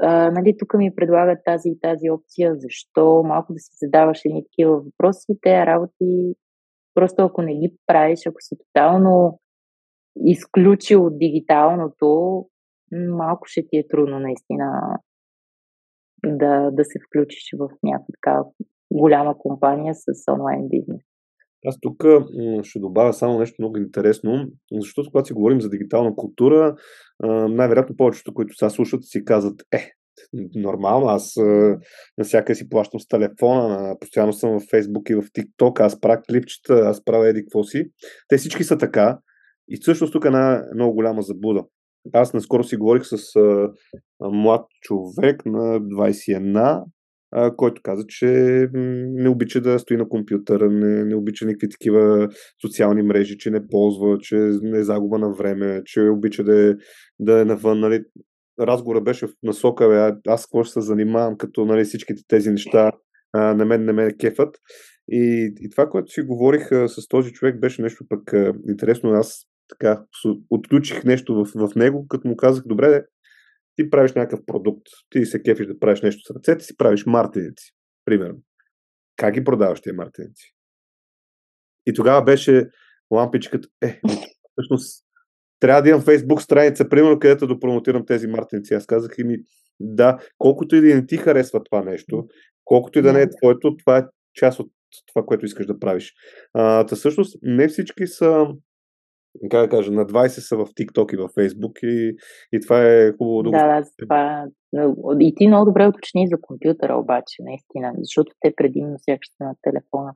а, нали, тук ми предлагат тази и тази опция, защо, малко да си задаваш едни такива въпроси, те работи, просто ако не ги правиш, ако си тотално изключил дигиталното, малко ще ти е трудно наистина да, да се включиш в някаква така голяма компания с онлайн бизнес. Аз тук ще добавя само нещо много интересно, защото когато си говорим за дигитална култура, най-вероятно повечето, които сега слушат, си казват, е, нормално, аз навсякъде си плащам с телефона, постоянно съм в Facebook и в TikTok, аз правя клипчета, аз правя еди какво си. Те всички са така и всъщност тук е една много голяма забуда. Аз наскоро си говорих с млад човек на 21, който каза, че не обича да стои на компютъра, не, не обича никакви такива социални мрежи, че не ползва, че не е загуба на време, че обича да е, да е навън. Нали. Разговора беше в насока, бе, аз какво ще се занимавам, като нали, всичките тези неща а, на мен не ме кефат. И, и това, което си говорих а, с този човек, беше нещо пък а, интересно. Аз така отключих нещо в, в него, като му казах, добре, ти правиш някакъв продукт, ти се кефиш да правиш нещо с ръцете си, правиш мартеници, примерно. Как ги продаваш тези мартеници? И тогава беше лампичката, е, всъщност трябва да имам фейсбук страница, примерно, където да промотирам тези мартеници. Аз казах и ми, да, колкото и да не ти харесва това нещо, колкото и да не е твоето, това е част от това, което искаш да правиш. А, та всъщност не всички са как да кажа, на 20 са в TikTok и в Facebook и, и това е хубаво да го... Да, да, това... И ти много добре уточни за компютъра обаче, наистина, защото те предимно сякаш на телефона.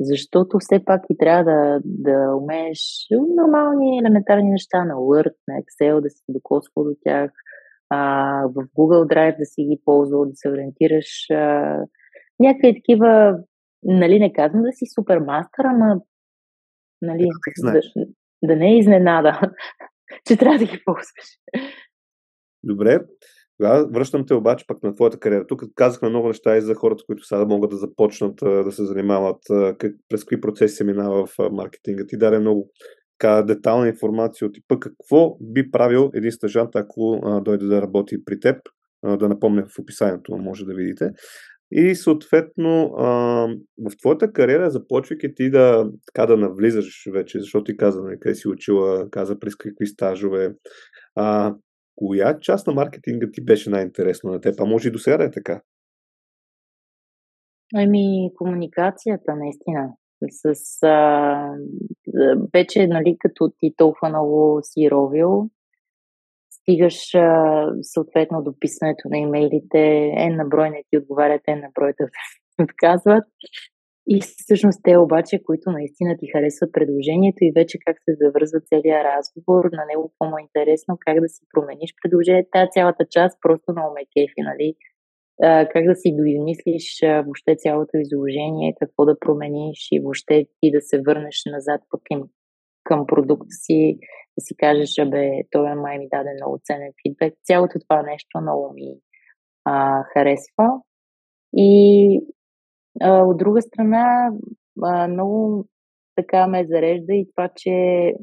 Защото все пак и трябва да, да умееш нормални, елементарни неща на Word, на Excel, да си докосвал до тях, а, в Google Drive да си ги ползвал, да се ориентираш. А, някакви такива, нали, не казвам да си супермастър, ама нали, да, да не е изненада, че трябва да ги ползваш. Добре. Тогава връщам те обаче пък на твоята кариера. Тук казахме много неща и за хората, които сега могат да започнат да се занимават, как, през какви процеси се минава в маркетинга. Ти даде много така детална информация от типа какво би правил един стъжант, ако а, дойде да работи при теб. А, да напомня в описанието, може да видите. И съответно, а, в твоята кариера, започвайки ти да, така да навлизаш вече, защото ти каза, нали, къде си учила, каза през какви стажове, а, коя част на маркетинга ти беше най-интересна на теб? А може и до сега да е така? Ами, комуникацията, наистина. С, а, вече, нали, като ти толкова много си ровил, стигаш съответно до писането на имейлите, е на брой не ти отговарят, е на брой да отказват. И всъщност те обаче, които наистина ти харесват предложението и вече как се завързва целият разговор, на него по-му е интересно как да си промениш предложението, тази цялата част просто много ме нали? как да си доизмислиш въобще цялото изложение, какво да промениш и въобще ти да се върнеш назад пък към, към продукта си, да си кажеш, бе, той май ми даде много ценен фидбек. Цялото това нещо много ми а, харесва. И а, от друга страна, а, много така ме зарежда и това, че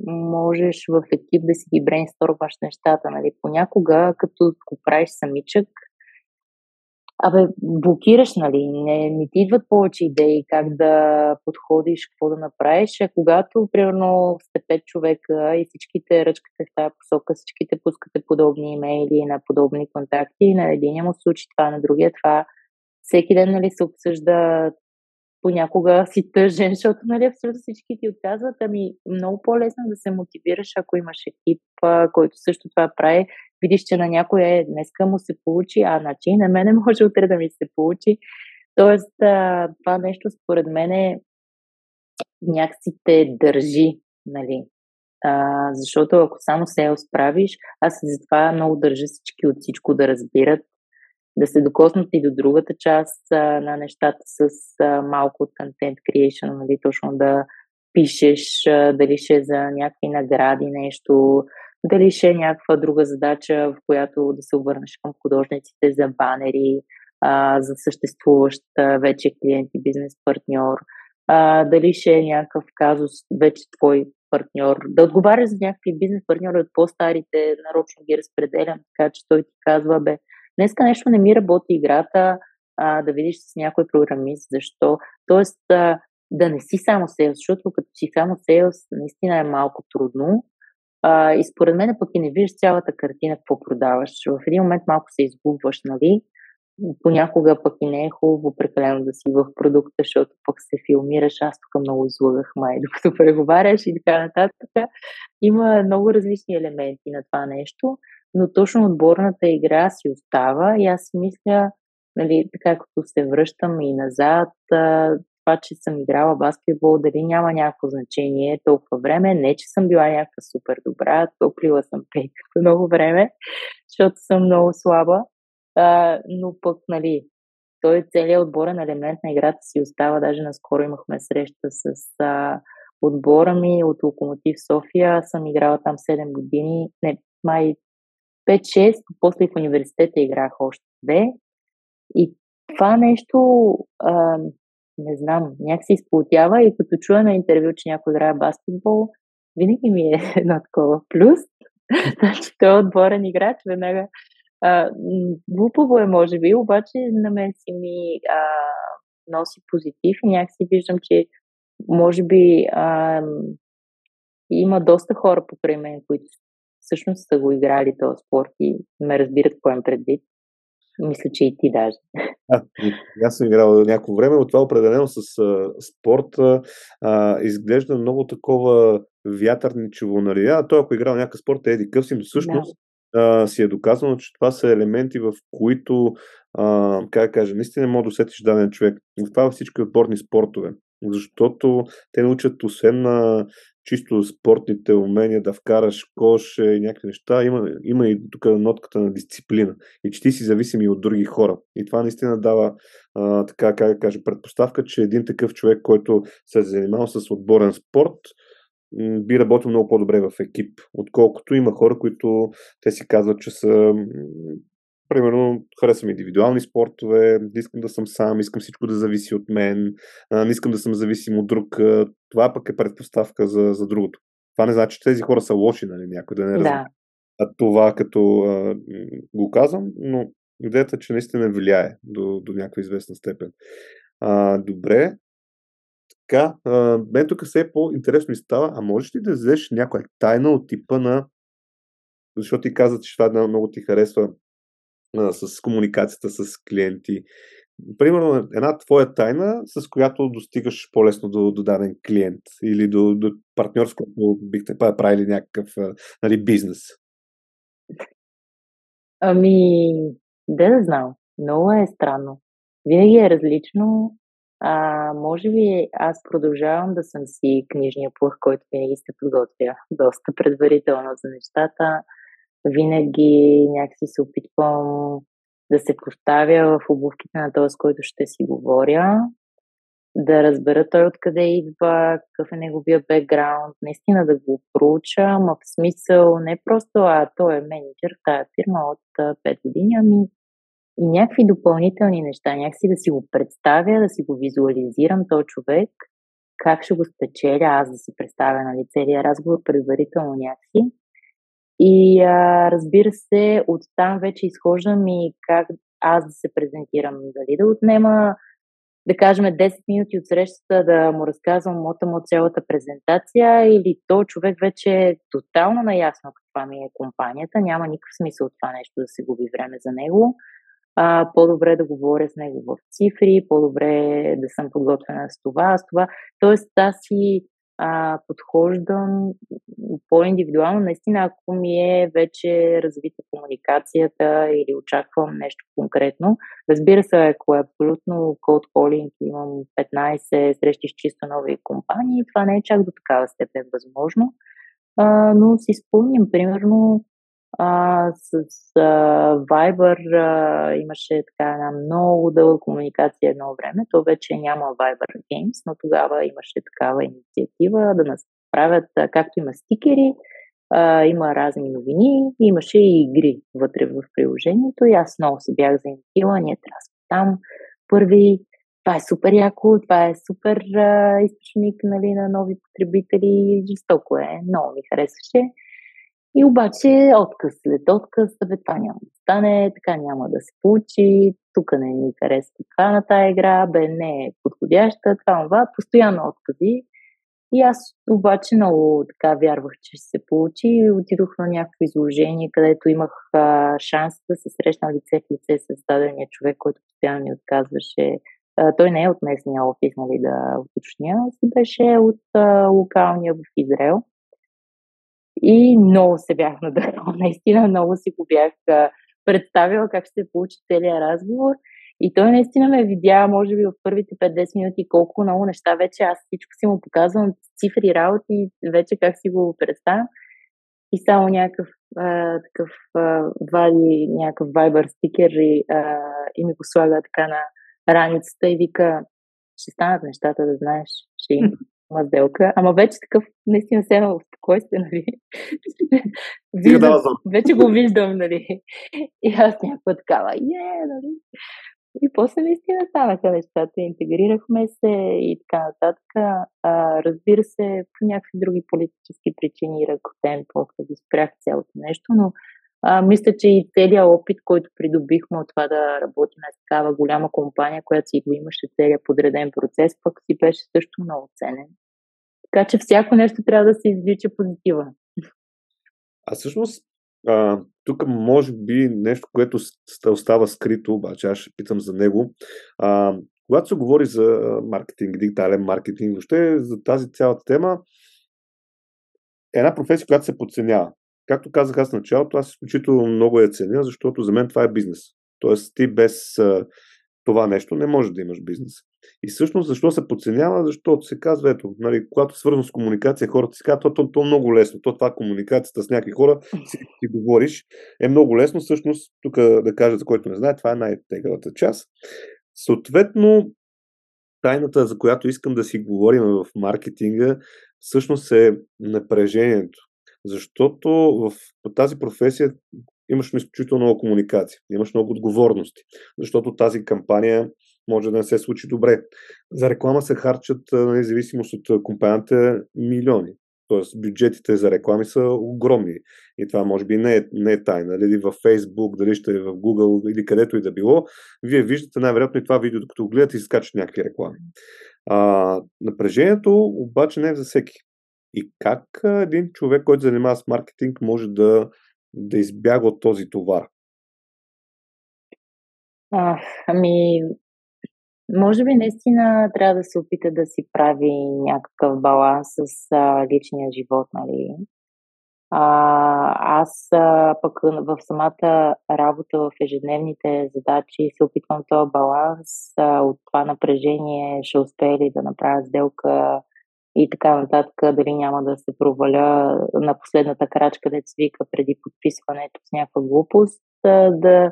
можеш в екип да си ги брейнсторваш нещата. Нали? Понякога, като го правиш самичък, абе, блокираш, нали? Не, не ти идват повече идеи как да подходиш, какво да направиш. А когато, примерно, сте пет човека и всичките ръчкате в тази посока, всичките пускате подобни имейли на подобни контакти, на един му случи това, на другия това, всеки ден нали, се обсъжда понякога си тъжен, защото нали, абсолютно всички ти отказват. Ами много по-лесно да се мотивираш, ако имаш екип, който също това прави. Видиш, че на някой е днеска му се получи, а значи на мене може утре да ми се получи. Тоест, това нещо според мен е някакси те държи, нали? А, защото ако само се справиш, аз затова много държа всички от всичко да разбират да се докоснат и до другата част а, на нещата с а, малко от контент creation, нали, точно да пишеш, а, дали ще е за някакви награди нещо, дали ще е някаква друга задача, в която да се обърнеш към художниците за банери, а, за съществуващ вече клиент и бизнес партньор, а, дали ще е някакъв казус вече твой партньор, да отговаряш за някакви бизнес партньори от по-старите, нарочно ги разпределям, така че той ти казва, бе, днеска нещо не ми работи играта, а, да видиш с някой програмист, защо. Тоест, а, да не си само сейлс, защото като си само сейлс, наистина е малко трудно. А, и според мен пък и не виждаш цялата картина, какво продаваш. В един момент малко се изгубваш, нали? Понякога пък и не е хубаво прекалено да си в продукта, защото пък се филмираш. Аз тук много излагах май, докато преговаряш и така нататък. Има много различни елементи на това нещо но точно отборната игра си остава и аз си мисля, нали, така като се връщам и назад, това, че съм играла баскетбол, дали няма някакво значение толкова време. Не, че съм била някаква супер добра, топлила съм пейката много време, защото съм много слаба. А, но пък, нали, той целият отборен елемент на играта си остава. Даже наскоро имахме среща с а, отбора ми от Локомотив София. Съм играла там 7 години, не, май 5-6, после в университета играх още две. И това нещо, а, не знам, някак се изплотява и като чуя на интервю, че някой играе баскетбол, винаги ми е едно такова плюс. Значи той е отборен играч, веднага а, глупаво е, може би, обаче на мен си ми а, носи позитив и някакси виждам, че може би а, има доста хора покрай мен, които всъщност са го играли този спорт и ме разбират какво им предвид. Мисля, че и ти даже. А, аз съм играл някакво време, от това определено с а, спорта а, изглежда много такова вятърничево, нали? А той ако е играл някакъв спорт е еди къв си, но всъщност да. а, си е доказано, че това са елементи, в които, а, как да кажа, наистина може да усетиш даден човек. Това във всички отборни спортове. Защото те научат освен на чисто спортните умения да вкараш кош и някакви неща, има, има и тук нотката на дисциплина. И че ти си зависим и от други хора. И това наистина дава а, така, как да кажа, предпоставка, че един такъв човек, който се е занимавал с отборен спорт, би работил много по-добре в екип, отколкото има хора, които те си казват, че са примерно, харесвам индивидуални спортове, не искам да съм сам, искам всичко да зависи от мен, не искам да съм зависим от друг. Това пък е предпоставка за, за другото. Това не значи, че тези хора са лоши, нали, някой да не разбира. Да. А това като а, го казвам, но идеята е, че наистина влияе до, до някаква известна степен. А, добре. Така, а, мен тук все е по-интересно и става, а можеш ли да взеш някоя тайна от типа на защото ти каза, че това много ти харесва с комуникацията с клиенти. Примерно една твоя тайна, с която достигаш по-лесно до, до даден клиент или до, до партньор, с който бихте правили някакъв нали, бизнес. Ами, да да знам. Много е странно. Винаги е различно. А, може би аз продължавам да съм си книжния плъх, който винаги се подготвя доста предварително за нещата винаги някакси се опитвам да се поставя в обувките на този, с който ще си говоря, да разбера той откъде идва, какъв е неговия бекграунд, наистина да го проуча, а в смисъл не просто, а той е менеджер тази фирма от 5 години, ами и някакви допълнителни неща, някакси да си го представя, да си го визуализирам този човек как ще го спечеля, аз да си представя нали, целият разговор предварително някакси. И а, разбира се, оттам вече изхождам и как аз да се презентирам. Дали да отнема, да кажем, 10 минути от срещата да му разказвам мота му цялата презентация или то човек вече е тотално наясно каква ми е компанията. Няма никакъв смисъл от това нещо да се губи време за него а, по-добре да говоря с него в цифри, по-добре да съм подготвена с това, с това. Тоест, аз си а, подхождам по-индивидуално. Наистина, ако ми е вече развита комуникацията или очаквам нещо конкретно. Разбира се, ако е абсолютно cold calling, имам 15 срещи с чисто нови компании, това не е чак до такава степен възможно. А, но си спомням, примерно, а, с а, Viber а, имаше така една много дълга комуникация едно време. То вече няма Viber Games, но тогава имаше такава инициатива да нас правят, както има стикери, а, има разни новини, имаше и игри вътре в приложението и аз много се бях заинтересувала, ние трябва там първи, това е супер яко, това е супер а, източник нали, на нови потребители, жестоко е, много ми харесваше. И обаче отказ след отказ, бе, това няма да стане, така няма да се получи, тук не ни харесва това на тази игра, бе, не е подходяща, това, това, постоянно откази. И аз обаче много така вярвах, че ще се получи и отидох на някакво изложение, където имах а, шанс да се срещна лице в лице с дадения човек, който постоянно ми отказваше. А, той не е от местния офис, нали, да уточня, си беше от а, локалния в Израел. И много се бях надъхала. Наистина много си го бях представила как ще се получи целият разговор. И той наистина ме видя, може би в първите 5-10 минути, колко много неща вече аз всичко си му показвам, цифри, работи, вече как си го представям. И само някакъв а, такъв а, вади някакъв Viber стикер и, а, и ми го слага така на раницата и вика, ще станат нещата, да знаеш, ще има сделка, ама вече такъв наистина се в спокойствие, нали. виждам, вече го виждам, нали. И аз някаква такава, е, нали. И после наистина станаха нещата, интегрирахме се и така нататък. А, разбира се, по някакви други политически причини ръкотен, после да спрях цялото нещо, но а, мисля, че и целият опит, който придобихме от това да работим на такава голяма компания, която си го имаше целият подреден процес, пък си беше също много ценен. Така че всяко нещо трябва да се извлича позитива. А всъщност, а, тук може би нещо, което остава скрито, обаче аз ще питам за него. А, когато се говори за маркетинг, дигитален маркетинг, въобще за тази цялата тема, е една професия, която се подценява. Както казах аз в началото, аз изключително много я ценя, защото за мен това е бизнес. Тоест ти без а, това нещо не може да имаш бизнес. И всъщност защо се подценява? Защото се казва, ето, нали, когато е свързано с комуникация, хората си казват, то, то, то е много лесно. То това комуникацията с някакви хора, си, си говориш, е много лесно. Всъщност, тук да кажа, за който не знае, това е най-тегавата част. Съответно, тайната, за която искам да си говорим в маркетинга, всъщност е напрежението. Защото в тази професия имаш изключително много комуникация, имаш много отговорности, защото тази кампания може да не се случи добре. За реклама се харчат, независимост от компанията, милиони. Тоест бюджетите за реклами са огромни. И това може би не е, не е тайна. Дали в Facebook, дали ще е в Google или където и да било, вие виждате най-вероятно и това видео, докато го гледате и скачат някакви реклами. А, напрежението обаче не е за всеки. И как един човек, който занимава с маркетинг, може да, да избяга от този товар? А, ами, може би наистина трябва да се опита да си прави някакъв баланс с а, личния живот, нали? А, аз а, пък в самата работа, в ежедневните задачи се опитвам този баланс а, от това напрежение, ще успея ли да направя сделка и така нататък, дали няма да се проваля на последната крачка, да вика преди подписването с някаква глупост, да, да,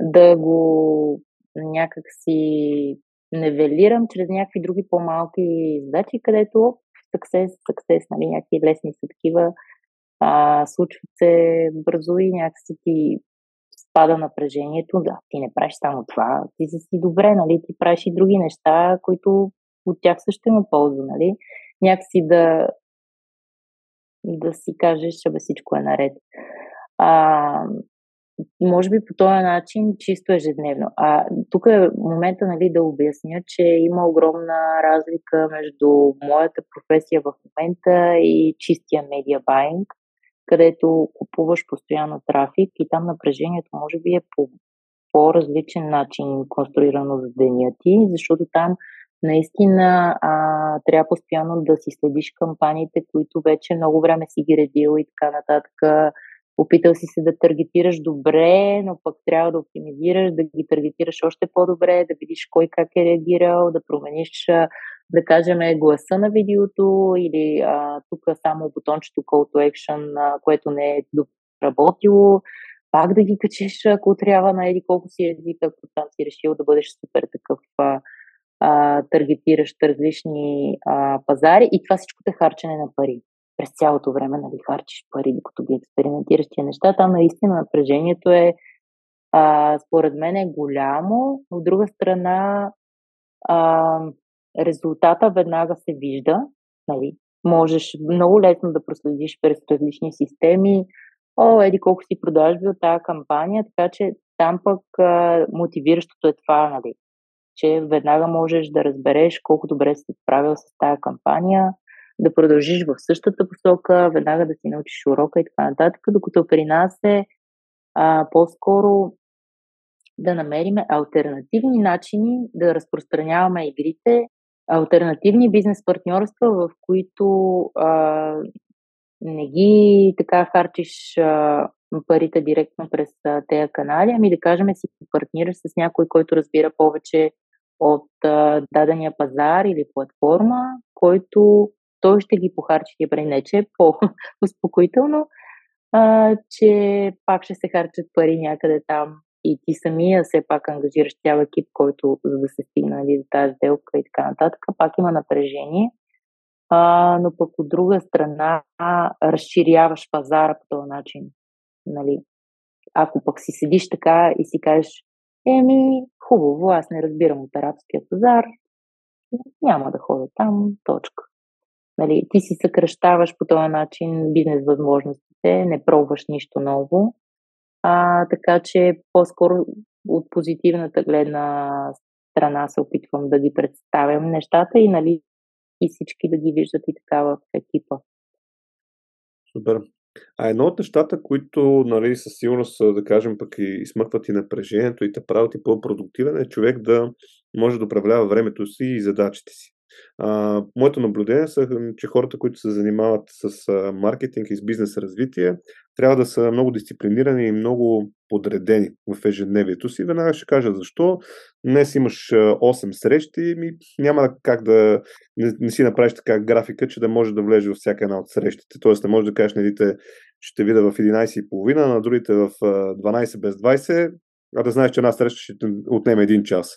да го някак си невелирам чрез някакви други по-малки задачи, където success, success, нали, някакви лесни са такива, а, случват се бързо и някакси ти спада напрежението. Да, ти не правиш само това, ти си си добре, нали, ти правиш и други неща, които от тях също има полза, нали? Някакси да, да си кажеш, че всичко е наред. А, може би по този начин чисто ежедневно. А тук е момента нали, да обясня, че има огромна разлика между моята професия в момента и чистия медиа байнг, където купуваш постоянно трафик и там напрежението може би е по по-различен начин конструирано за деня ти, защото там наистина а, трябва постоянно да си следиш кампаниите, които вече много време си ги редил и така нататък опитал си се да таргетираш добре, но пък трябва да оптимизираш, да ги таргетираш още по-добре, да видиш кой как е реагирал, да промениш, да кажем, гласа на видеото или а, тук само бутончето Call to Action, а, което не е работило, пак да ги качиш, ако трябва на еди колко си език, ако там си решил да бъдеш супер такъв а, а, таргетиращ различни а, пазари. И това всичко е харчене на пари през цялото време нали, харчиш пари, докато ги експериментираш тия неща. Там наистина напрежението е, а, според мен, е голямо. От друга страна, а, резултата веднага се вижда. Нали. Можеш много лесно да проследиш през различни системи. О, еди колко си продажби от тази кампания, така че там пък а, мотивиращото е това, нали, че веднага можеш да разбереш колко добре си справил с тази кампания, да продължиш в същата посока, веднага да си научиш урока и така нататък, докато при нас е а, по-скоро да намериме альтернативни начини да разпространяваме игрите, альтернативни бизнес партньорства, в които а, не ги така харчиш а, парите директно през а, тези канали, ами да кажем си партнираш с някой, който разбира повече от а, дадения пазар или платформа, който той ще ги похарчи тия пари. Не, че е по-успокоително, а, че пак ще се харчат пари някъде там и ти самия все пак ангажираш цял екип, който за да се стигне нали, за тази сделка и така нататък, пак има напрежение. А, но пък от друга страна разширяваш пазара по този начин. Нали. Ако пък си седиш така и си кажеш, еми, хубаво, аз не разбирам от арабския пазар, няма да ходя там, точка. Нали, ти си съкръщаваш по този начин бизнес възможностите, не пробваш нищо ново. А, така че по-скоро от позитивната гледна страна се опитвам да ги представям нещата и, нали, и всички да ги виждат и така в екипа. Супер. А едно от нещата, които нали, със сигурност, да кажем, пък и смъкват и напрежението и те правят и по-продуктивен е човек да може да управлява времето си и задачите си. А, моето наблюдение са, че хората, които се занимават с а, маркетинг и с бизнес развитие, трябва да са много дисциплинирани и много подредени в ежедневието си. Веднага ще кажа защо. Днес имаш 8 срещи, ми няма как да не, не си направиш така графика, че да може да влезеш във всяка една от срещите. Тоест не можеш да кажеш на едните ще видя в 11.30, на другите в 12 без 20, а да знаеш, че една среща ще отнеме един час.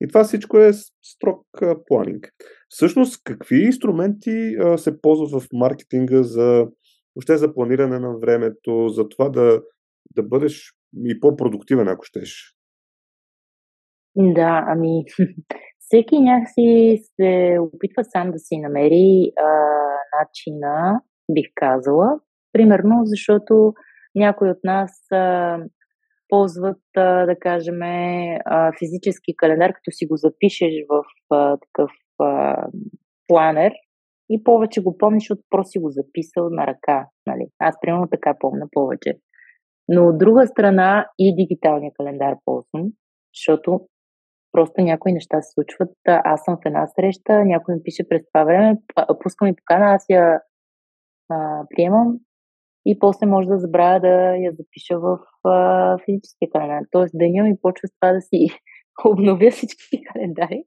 И това всичко е строг планинг. Всъщност, какви инструменти а, се ползват в маркетинга за, въобще за планиране на времето, за това да, да бъдеш и по-продуктивен, ако щеш? Да, ами всеки някакси се опитва сам да си намери а, начина, бих казала. Примерно, защото някой от нас а, ползват, а, да кажем, а, физически календар, като си го запишеш в а, такъв планер и повече го помниш, защото просто си го записал на ръка. Нали? Аз примерно така помня повече. Но от друга страна и дигиталния календар ползвам, защото просто някои неща се случват. Аз съм в една среща, някой ми пише през това време, пускам и покана, аз я а, приемам и после може да забравя да я запиша в физическия календар. Тоест деня ми почва с това да си обновя всички календари,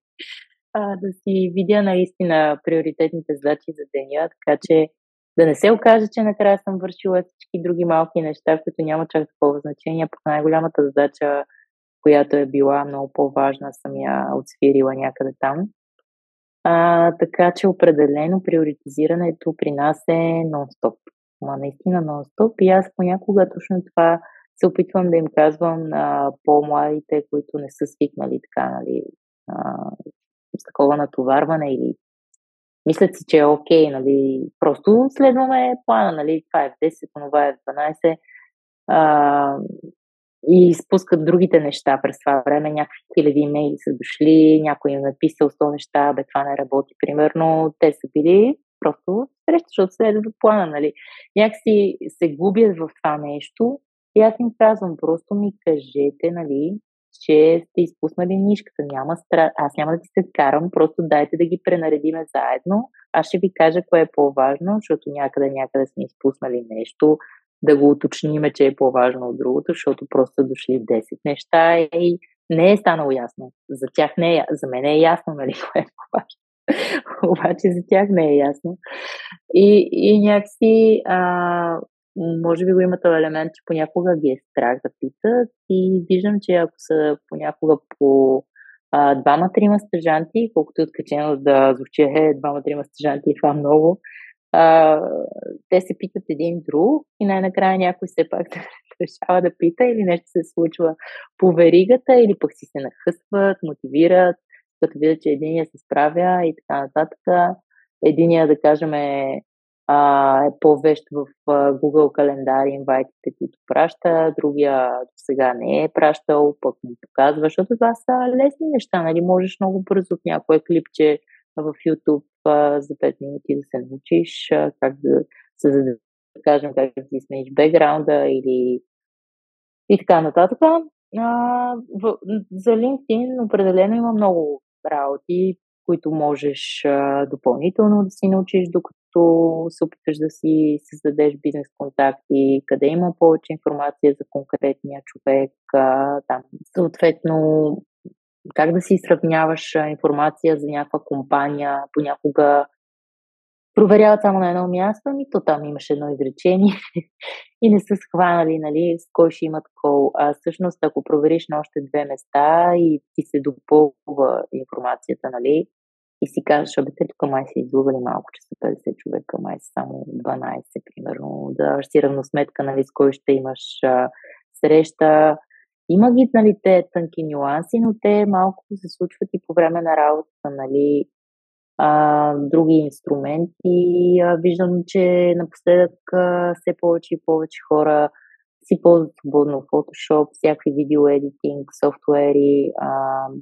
а, да си видя наистина приоритетните задачи за деня, така че да не се окаже, че накрая съм вършила всички други малки неща, които няма чак такова значение, пък най-голямата задача, която е била много по-важна, съм я отсвирила някъде там. А, така че определено приоритизирането при нас е нон-стоп ма наистина нон-стоп. И аз понякога точно това се опитвам да им казвам на по-младите, които не са свикнали така, нали, с такова натоварване или мислят си, че е окей, нали, просто следваме плана, нали, това е в 10, това е в 12 а, и изпускат другите неща през това време. Някакви хиляди имейли са дошли, някой им е написал 100 неща, бе това не работи, примерно. Те са били просто среща, защото следват плана, нали. Някакси се губят в това нещо и аз им казвам, просто ми кажете, нали, че сте изпуснали нишката. Няма стра... Аз няма да ти се карам, просто дайте да ги пренаредиме заедно. Аз ще ви кажа кое е по-важно, защото някъде някъде сме изпуснали нещо, да го уточниме, че е по-важно от другото, защото просто са дошли 10 неща и не е станало ясно. За тях не е, за мен е ясно, нали, кое е по-важно. Обаче за тях не е ясно. И, и някакси а, може би го има този елемент, че понякога ги е страх да питат и виждам, че ако са понякога по двама-трима стъжанти, колкото е откачено да звучи е двама-трима стъжанти и това много, а, те се питат един друг и най-накрая някой все пак решава да пита или нещо се случва по веригата или пък си се нахъсват, мотивират, като видят, че единия се справя и така нататък. Единия, да кажем, е а, е по-вещ в а, Google календар инвайтите, които праща, другия до сега не е пращал, пък му показва, защото това са лесни неща, нали? Можеш много бързо от някое клипче в YouTube а, за 5 минути да се научиш а, как да създадеш, да кажем, как да си смениш бекграунда или и така нататък. А, в, за LinkedIn определено има много работи, които можеш допълнително да си научиш, докато се опиташ да си създадеш бизнес контакти, къде има повече информация за конкретния човек, там съответно как да си сравняваш информация за някаква компания, понякога проверяват само на едно място, ами то там имаше едно изречение и не са схванали, нали, с кой ще имат кол. А всъщност, ако провериш на още две места и ти се допълва информацията, нали, и си кажеш, абе, те тук май са излугали малко, че са 50 човека, май са само 12, примерно, да си равносметка, нали, с кой ще имаш а, среща. Има ги, нали, те тънки нюанси, но те малко се случват и по време на работата, нали, а, други инструменти. А, виждам, че напоследък а, все повече и повече хора си ползват свободно Photoshop, всякакви видео едитинг, софтуери, а,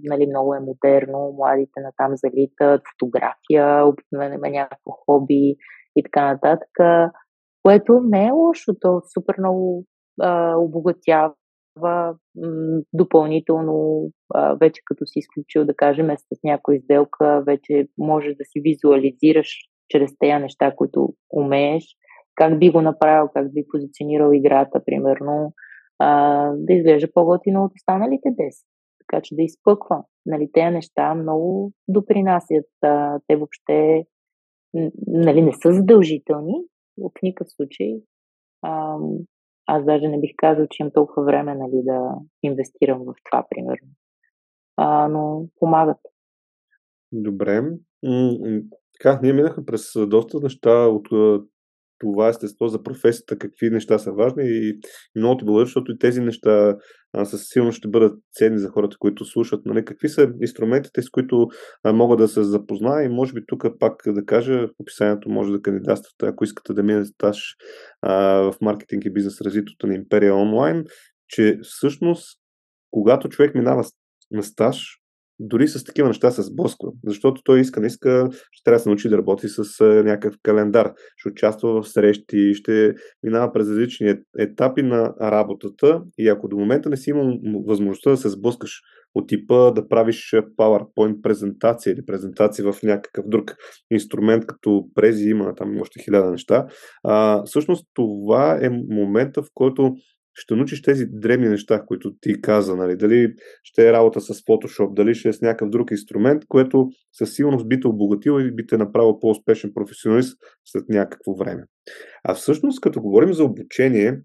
нали, много е модерно, младите натам залитат, фотография, обикновено има някакво хоби и така нататък, което не е лошо, то супер много а, обогатява м- допълнително, вече като си изключил, да кажем, с някоя изделка, вече можеш да си визуализираш чрез тези неща, които умееш, как би го направил, как би позиционирал играта, примерно, да изглежда по-готино от останалите 10. Така че да изпъква. Нали, тези неща много допринасят. Те въобще нали, не са задължителни, в никакъв случай. Аз даже не бих казал, че имам толкова време нали, да инвестирам в това, примерно. А, но помагат. Добре. Така, ние минахме през доста неща от това естество за професията, какви неща са важни и, и много ти благодаря, защото и тези неща а, със силно ще бъдат ценни за хората, които слушат. Нали? Какви са инструментите, с които а, мога да се запозная и може би тук пак да кажа, в описанието може да кандидатствате, ако искате да минете стаж а, в маркетинг и бизнес развитието на Империя онлайн, че всъщност когато човек минава на стаж, дори с такива неща се сблъсква, защото той иска, не иска, ще трябва да се научи да работи с някакъв календар, ще участва в срещи, ще минава през различни етапи на работата и ако до момента не си имал възможността да се сблъскаш от типа да правиш PowerPoint презентация или презентация в някакъв друг инструмент, като прези има там още хиляда неща, а, всъщност това е момента, в който ще научиш тези древни неща, които ти каза, нали? дали ще е работа с Photoshop, дали ще е с някакъв друг инструмент, което със сигурност би те обогатил и би те направил по-успешен професионалист след някакво време. А всъщност, като говорим за обучение,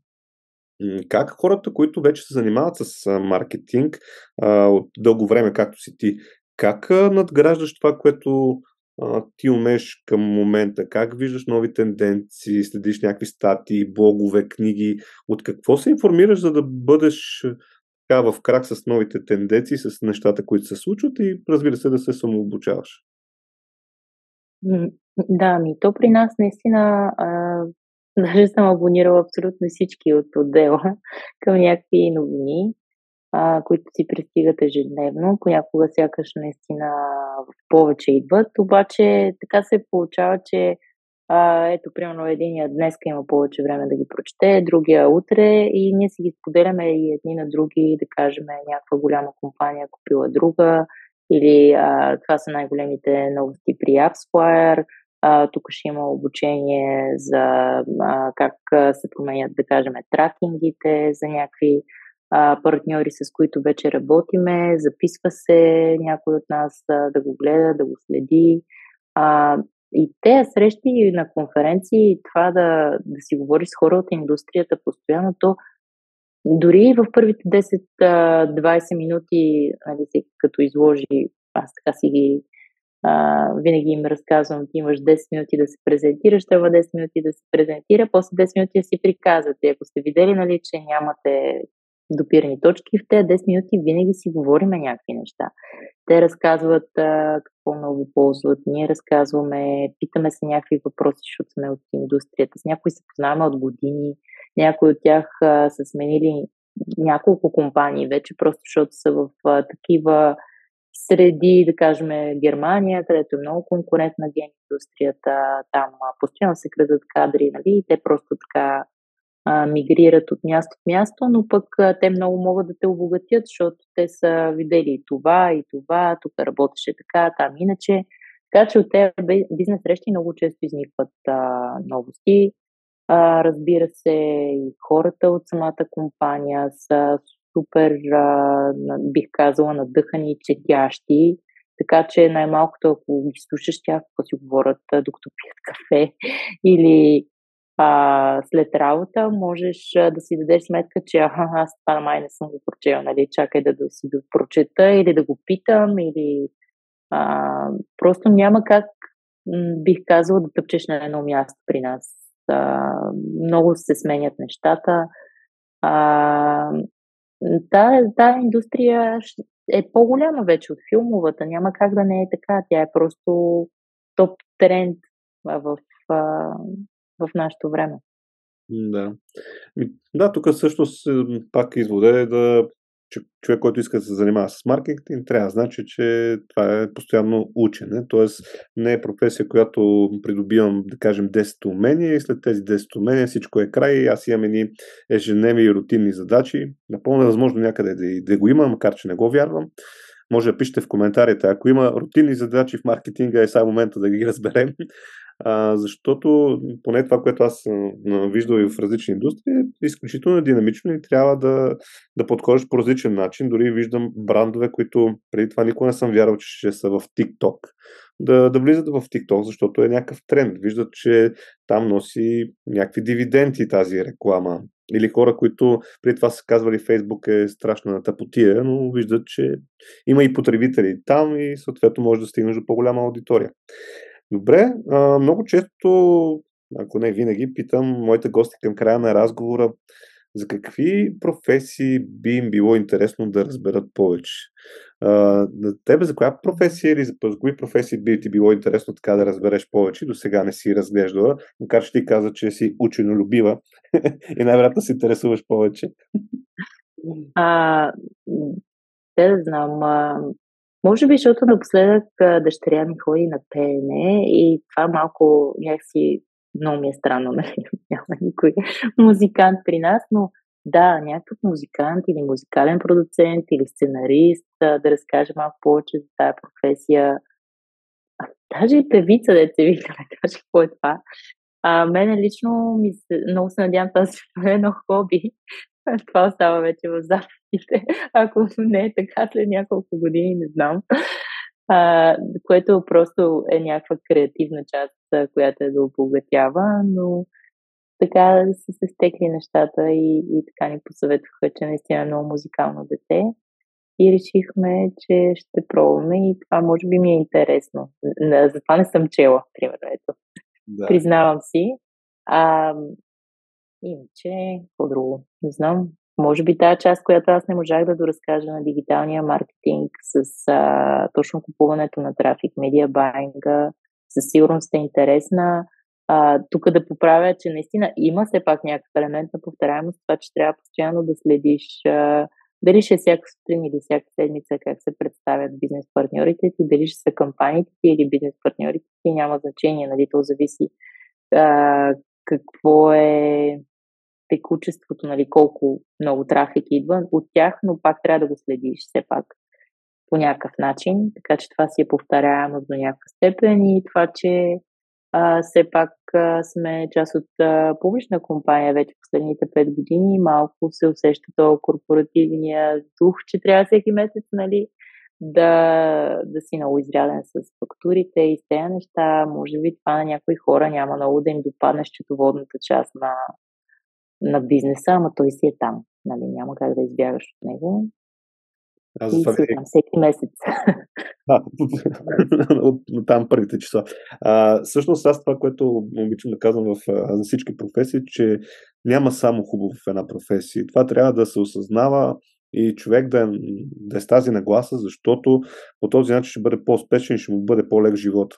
как хората, които вече се занимават с маркетинг от дълго време, както си ти, как надграждаш това, което ти умееш към момента? Как виждаш нови тенденции, следиш някакви статии, блогове, книги? От какво се информираш, за да бъдеш така в крак с новите тенденции, с нещата, които се случват и разбира се да се самообучаваш. Да, ми то при нас наистина а, даже съм абонирала абсолютно всички от отдела към някакви новини, а, които си пристигат ежедневно. Понякога сякаш наистина повече идват, обаче така се получава, че а, ето, примерно, единия днес има повече време да ги прочете, другия утре и ние си ги споделяме и едни на други, да кажем, някаква голяма компания купила друга, или а, това са най-големите новости при AppsFlyer, а, тук ще има обучение за а, как се променят, да кажем, тракингите за някакви а, партньори, с които вече работиме, записва се някой от нас а, да го гледа, да го следи. А, и те срещи на конференции, това да, да си говори с хора от индустрията постоянно, то дори в първите 10-20 минути, нали, като изложи, аз така си ги а, винаги им разказвам, ти имаш 10 минути да се презентираш, трябва 10 минути да се презентира, после 10 минути да си приказвате. Ако сте видели, нали, че нямате допирани точки, в тези 10 минути винаги си говориме някакви неща. Те разказват а, какво много ползват, ние разказваме, питаме се някакви въпроси, защото сме от индустрията. С някои се познаваме от години, някои от тях а, са сменили няколко компании вече, просто защото са в а, такива среди, да кажем, Германия, където е много конкурентна ген индустрията, там постоянно се крадат кадри, нали, и те просто така мигрират от място в място, но пък те много могат да те обогатят, защото те са видели и това, и това, тук работеше така, там иначе. Така че от тези бизнес срещи много често изникват а, новости. А, разбира се, и хората от самата компания са супер, а, бих казала, надъхани четящи. Така че най-малкото, ако ги слушаш тях, какво си говорят, докато пият кафе или а, след работа, можеш да си дадеш сметка, че аха, аз това май не съм го прочела, нали, чакай да, да си го прочета или да го питам, или а, просто няма как, бих казала, да тъпчеш на едно място при нас. А, много се сменят нещата. А, Тая, индустрия е по-голяма вече от филмовата. Няма как да не е така. Тя е просто топ тренд в, в нашето време. Да. Да, тук също пак извода е да човек, който иска да се занимава с маркетинг, трябва да значи, че това е постоянно учене. Тоест не е професия, която придобивам, да кажем, 10 умения и след тези 10 умения всичко е край. Аз имам едни ежедневни и рутинни задачи. Напълно е възможно някъде да, да го има, макар че не го вярвам. Може да пишете в коментарите, ако има рутинни задачи в маркетинга, е сега момента да ги разберем а, защото поне това, което аз съм виждал и в различни индустрии, е изключително динамично и трябва да, да подходиш по различен начин. Дори виждам брандове, които преди това никога не съм вярвал, че ще са в TikTok, да, да влизат в TikTok, защото е някакъв тренд. Виждат, че там носи някакви дивиденти тази реклама. Или хора, които преди това са казвали Фейсбук е страшна тъпотия, но виждат, че има и потребители там и съответно може да стигнеш до по-голяма аудитория. Добре, а, много често, ако не винаги, питам моите гости към края на разговора за какви професии би им било интересно да разберат повече. А, на тебе за коя професия или за, кои професии би ти било интересно така да разбереш повече? До сега не си разглеждала, макар че ти каза, че си ученолюбива и най-вероятно се интересуваш повече. А, да знам. Може би, защото напоследък дъщеря ми ходи на пеене и това малко някакси много ми е странно, нали? Няма никой музикант при нас, но да, някакъв музикант или музикален продуцент или сценарист да разкаже малко повече за тази професия. А, даже и певица, да се вика, да каже какво е това. А, мене лично ми се, много се надявам това да се едно хоби. Това остава вече в записите. Ако не е така след няколко години, не знам. А, което просто е някаква креативна част, която е да обогатява, но така са се стекли нещата и, и така ни посъветваха, че наистина е много музикално дете. И решихме, че ще пробваме и това може би ми е интересно. Затова не съм чела, примерно. Ето. Да. Признавам си. А, Иначе, какво друго? Не знам. Може би тази част, която аз не можах да доразкажа на дигиталния маркетинг с а, точно купуването на трафик, медиа байнга, със сигурност е интересна. А, тук да поправя, че наистина има все пак някакъв елемент на повторяемост, това, че трябва постоянно да следиш а, дали ще е всяка сутрин или всяка седмица как се представят бизнес партньорите ти, дали ще са кампаниите ти или бизнес партньорите ти, няма значение, нали, то зависи а, какво е текучеството, нали, колко много трафик идва от тях, но пак трябва да го следиш все пак по някакъв начин, така че това си е повторяемо до някаква степен и това, че а, все пак а, сме част от а, публична компания вече последните 5 години малко се усеща този корпоративния дух, че трябва всеки месец нали, да, да си много изряден с фактурите и с тези неща. Може би това на някои хора няма много да им допадне счетоводната част на, на бизнеса, ама той си е там. Нали, няма как да избягаш от него. Аз за това ви... всеки месец. А, от, от там първите числа. А, всъщност аз това, което обичам да казвам в, за всички професии, че няма само хубаво в една професия. Това трябва да се осъзнава и човек да, да е с тази нагласа, защото по този начин ще бъде по-успешен и ще му бъде по-лек живот.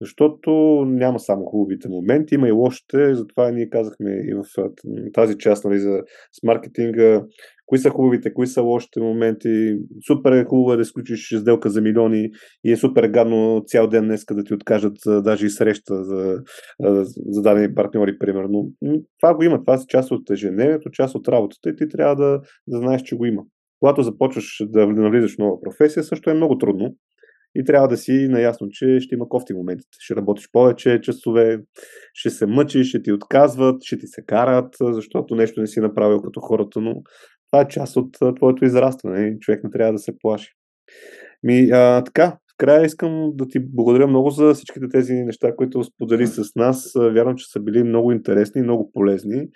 Защото няма само хубавите моменти, има и лошите, затова ние казахме и в тази част нали, за, с маркетинга, кои са хубавите, кои са лошите моменти. Супер е хубаво да изключиш сделка за милиони и е супер гадно цял ден днес да ти откажат даже и среща за, за дадени партньори, примерно. Това го има, това е част от ежедневието, част от работата и ти трябва да, да знаеш, че го има. Когато започваш да навлизаш в нова професия, също е много трудно и трябва да си наясно, че ще има кофти моментите. Ще работиш повече часове, ще се мъчиш, ще ти отказват, ще ти се карат, защото нещо не си направил като хората, но това е част от твоето израстване. Човек не трябва да се плаши. Ми, а, така, края искам да ти благодаря много за всичките тези неща, които сподели с нас. Вярвам, че са били много интересни много полезни.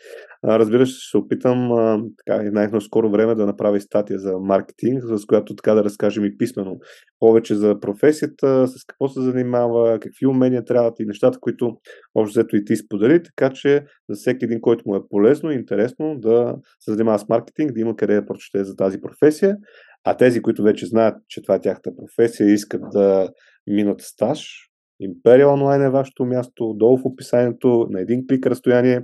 Разбира се, ще се опитам така, най скоро време да направя статия за маркетинг, с която така да разкажем и писменно повече за професията, с какво се занимава, какви умения трябват и нещата, които общо взето и ти сподели, така че за всеки един, който му е полезно и интересно да се занимава с маркетинг, да има къде да прочете за тази професия. А тези, които вече знаят, че това е тяхната професия и искат да минат стаж, Империя онлайн е вашето място, долу в описанието, на един клик разстояние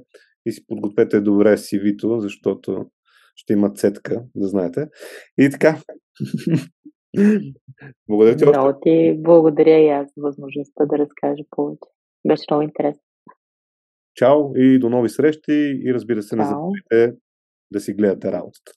и си подгответе добре CV-то, защото ще има цетка, да знаете. И така. благодаря ти още. Много ти благодаря и аз за възможността да разкажа повече. Беше много интересно. Чао и до нови срещи и разбира се, не забравяйте да си гледате работата.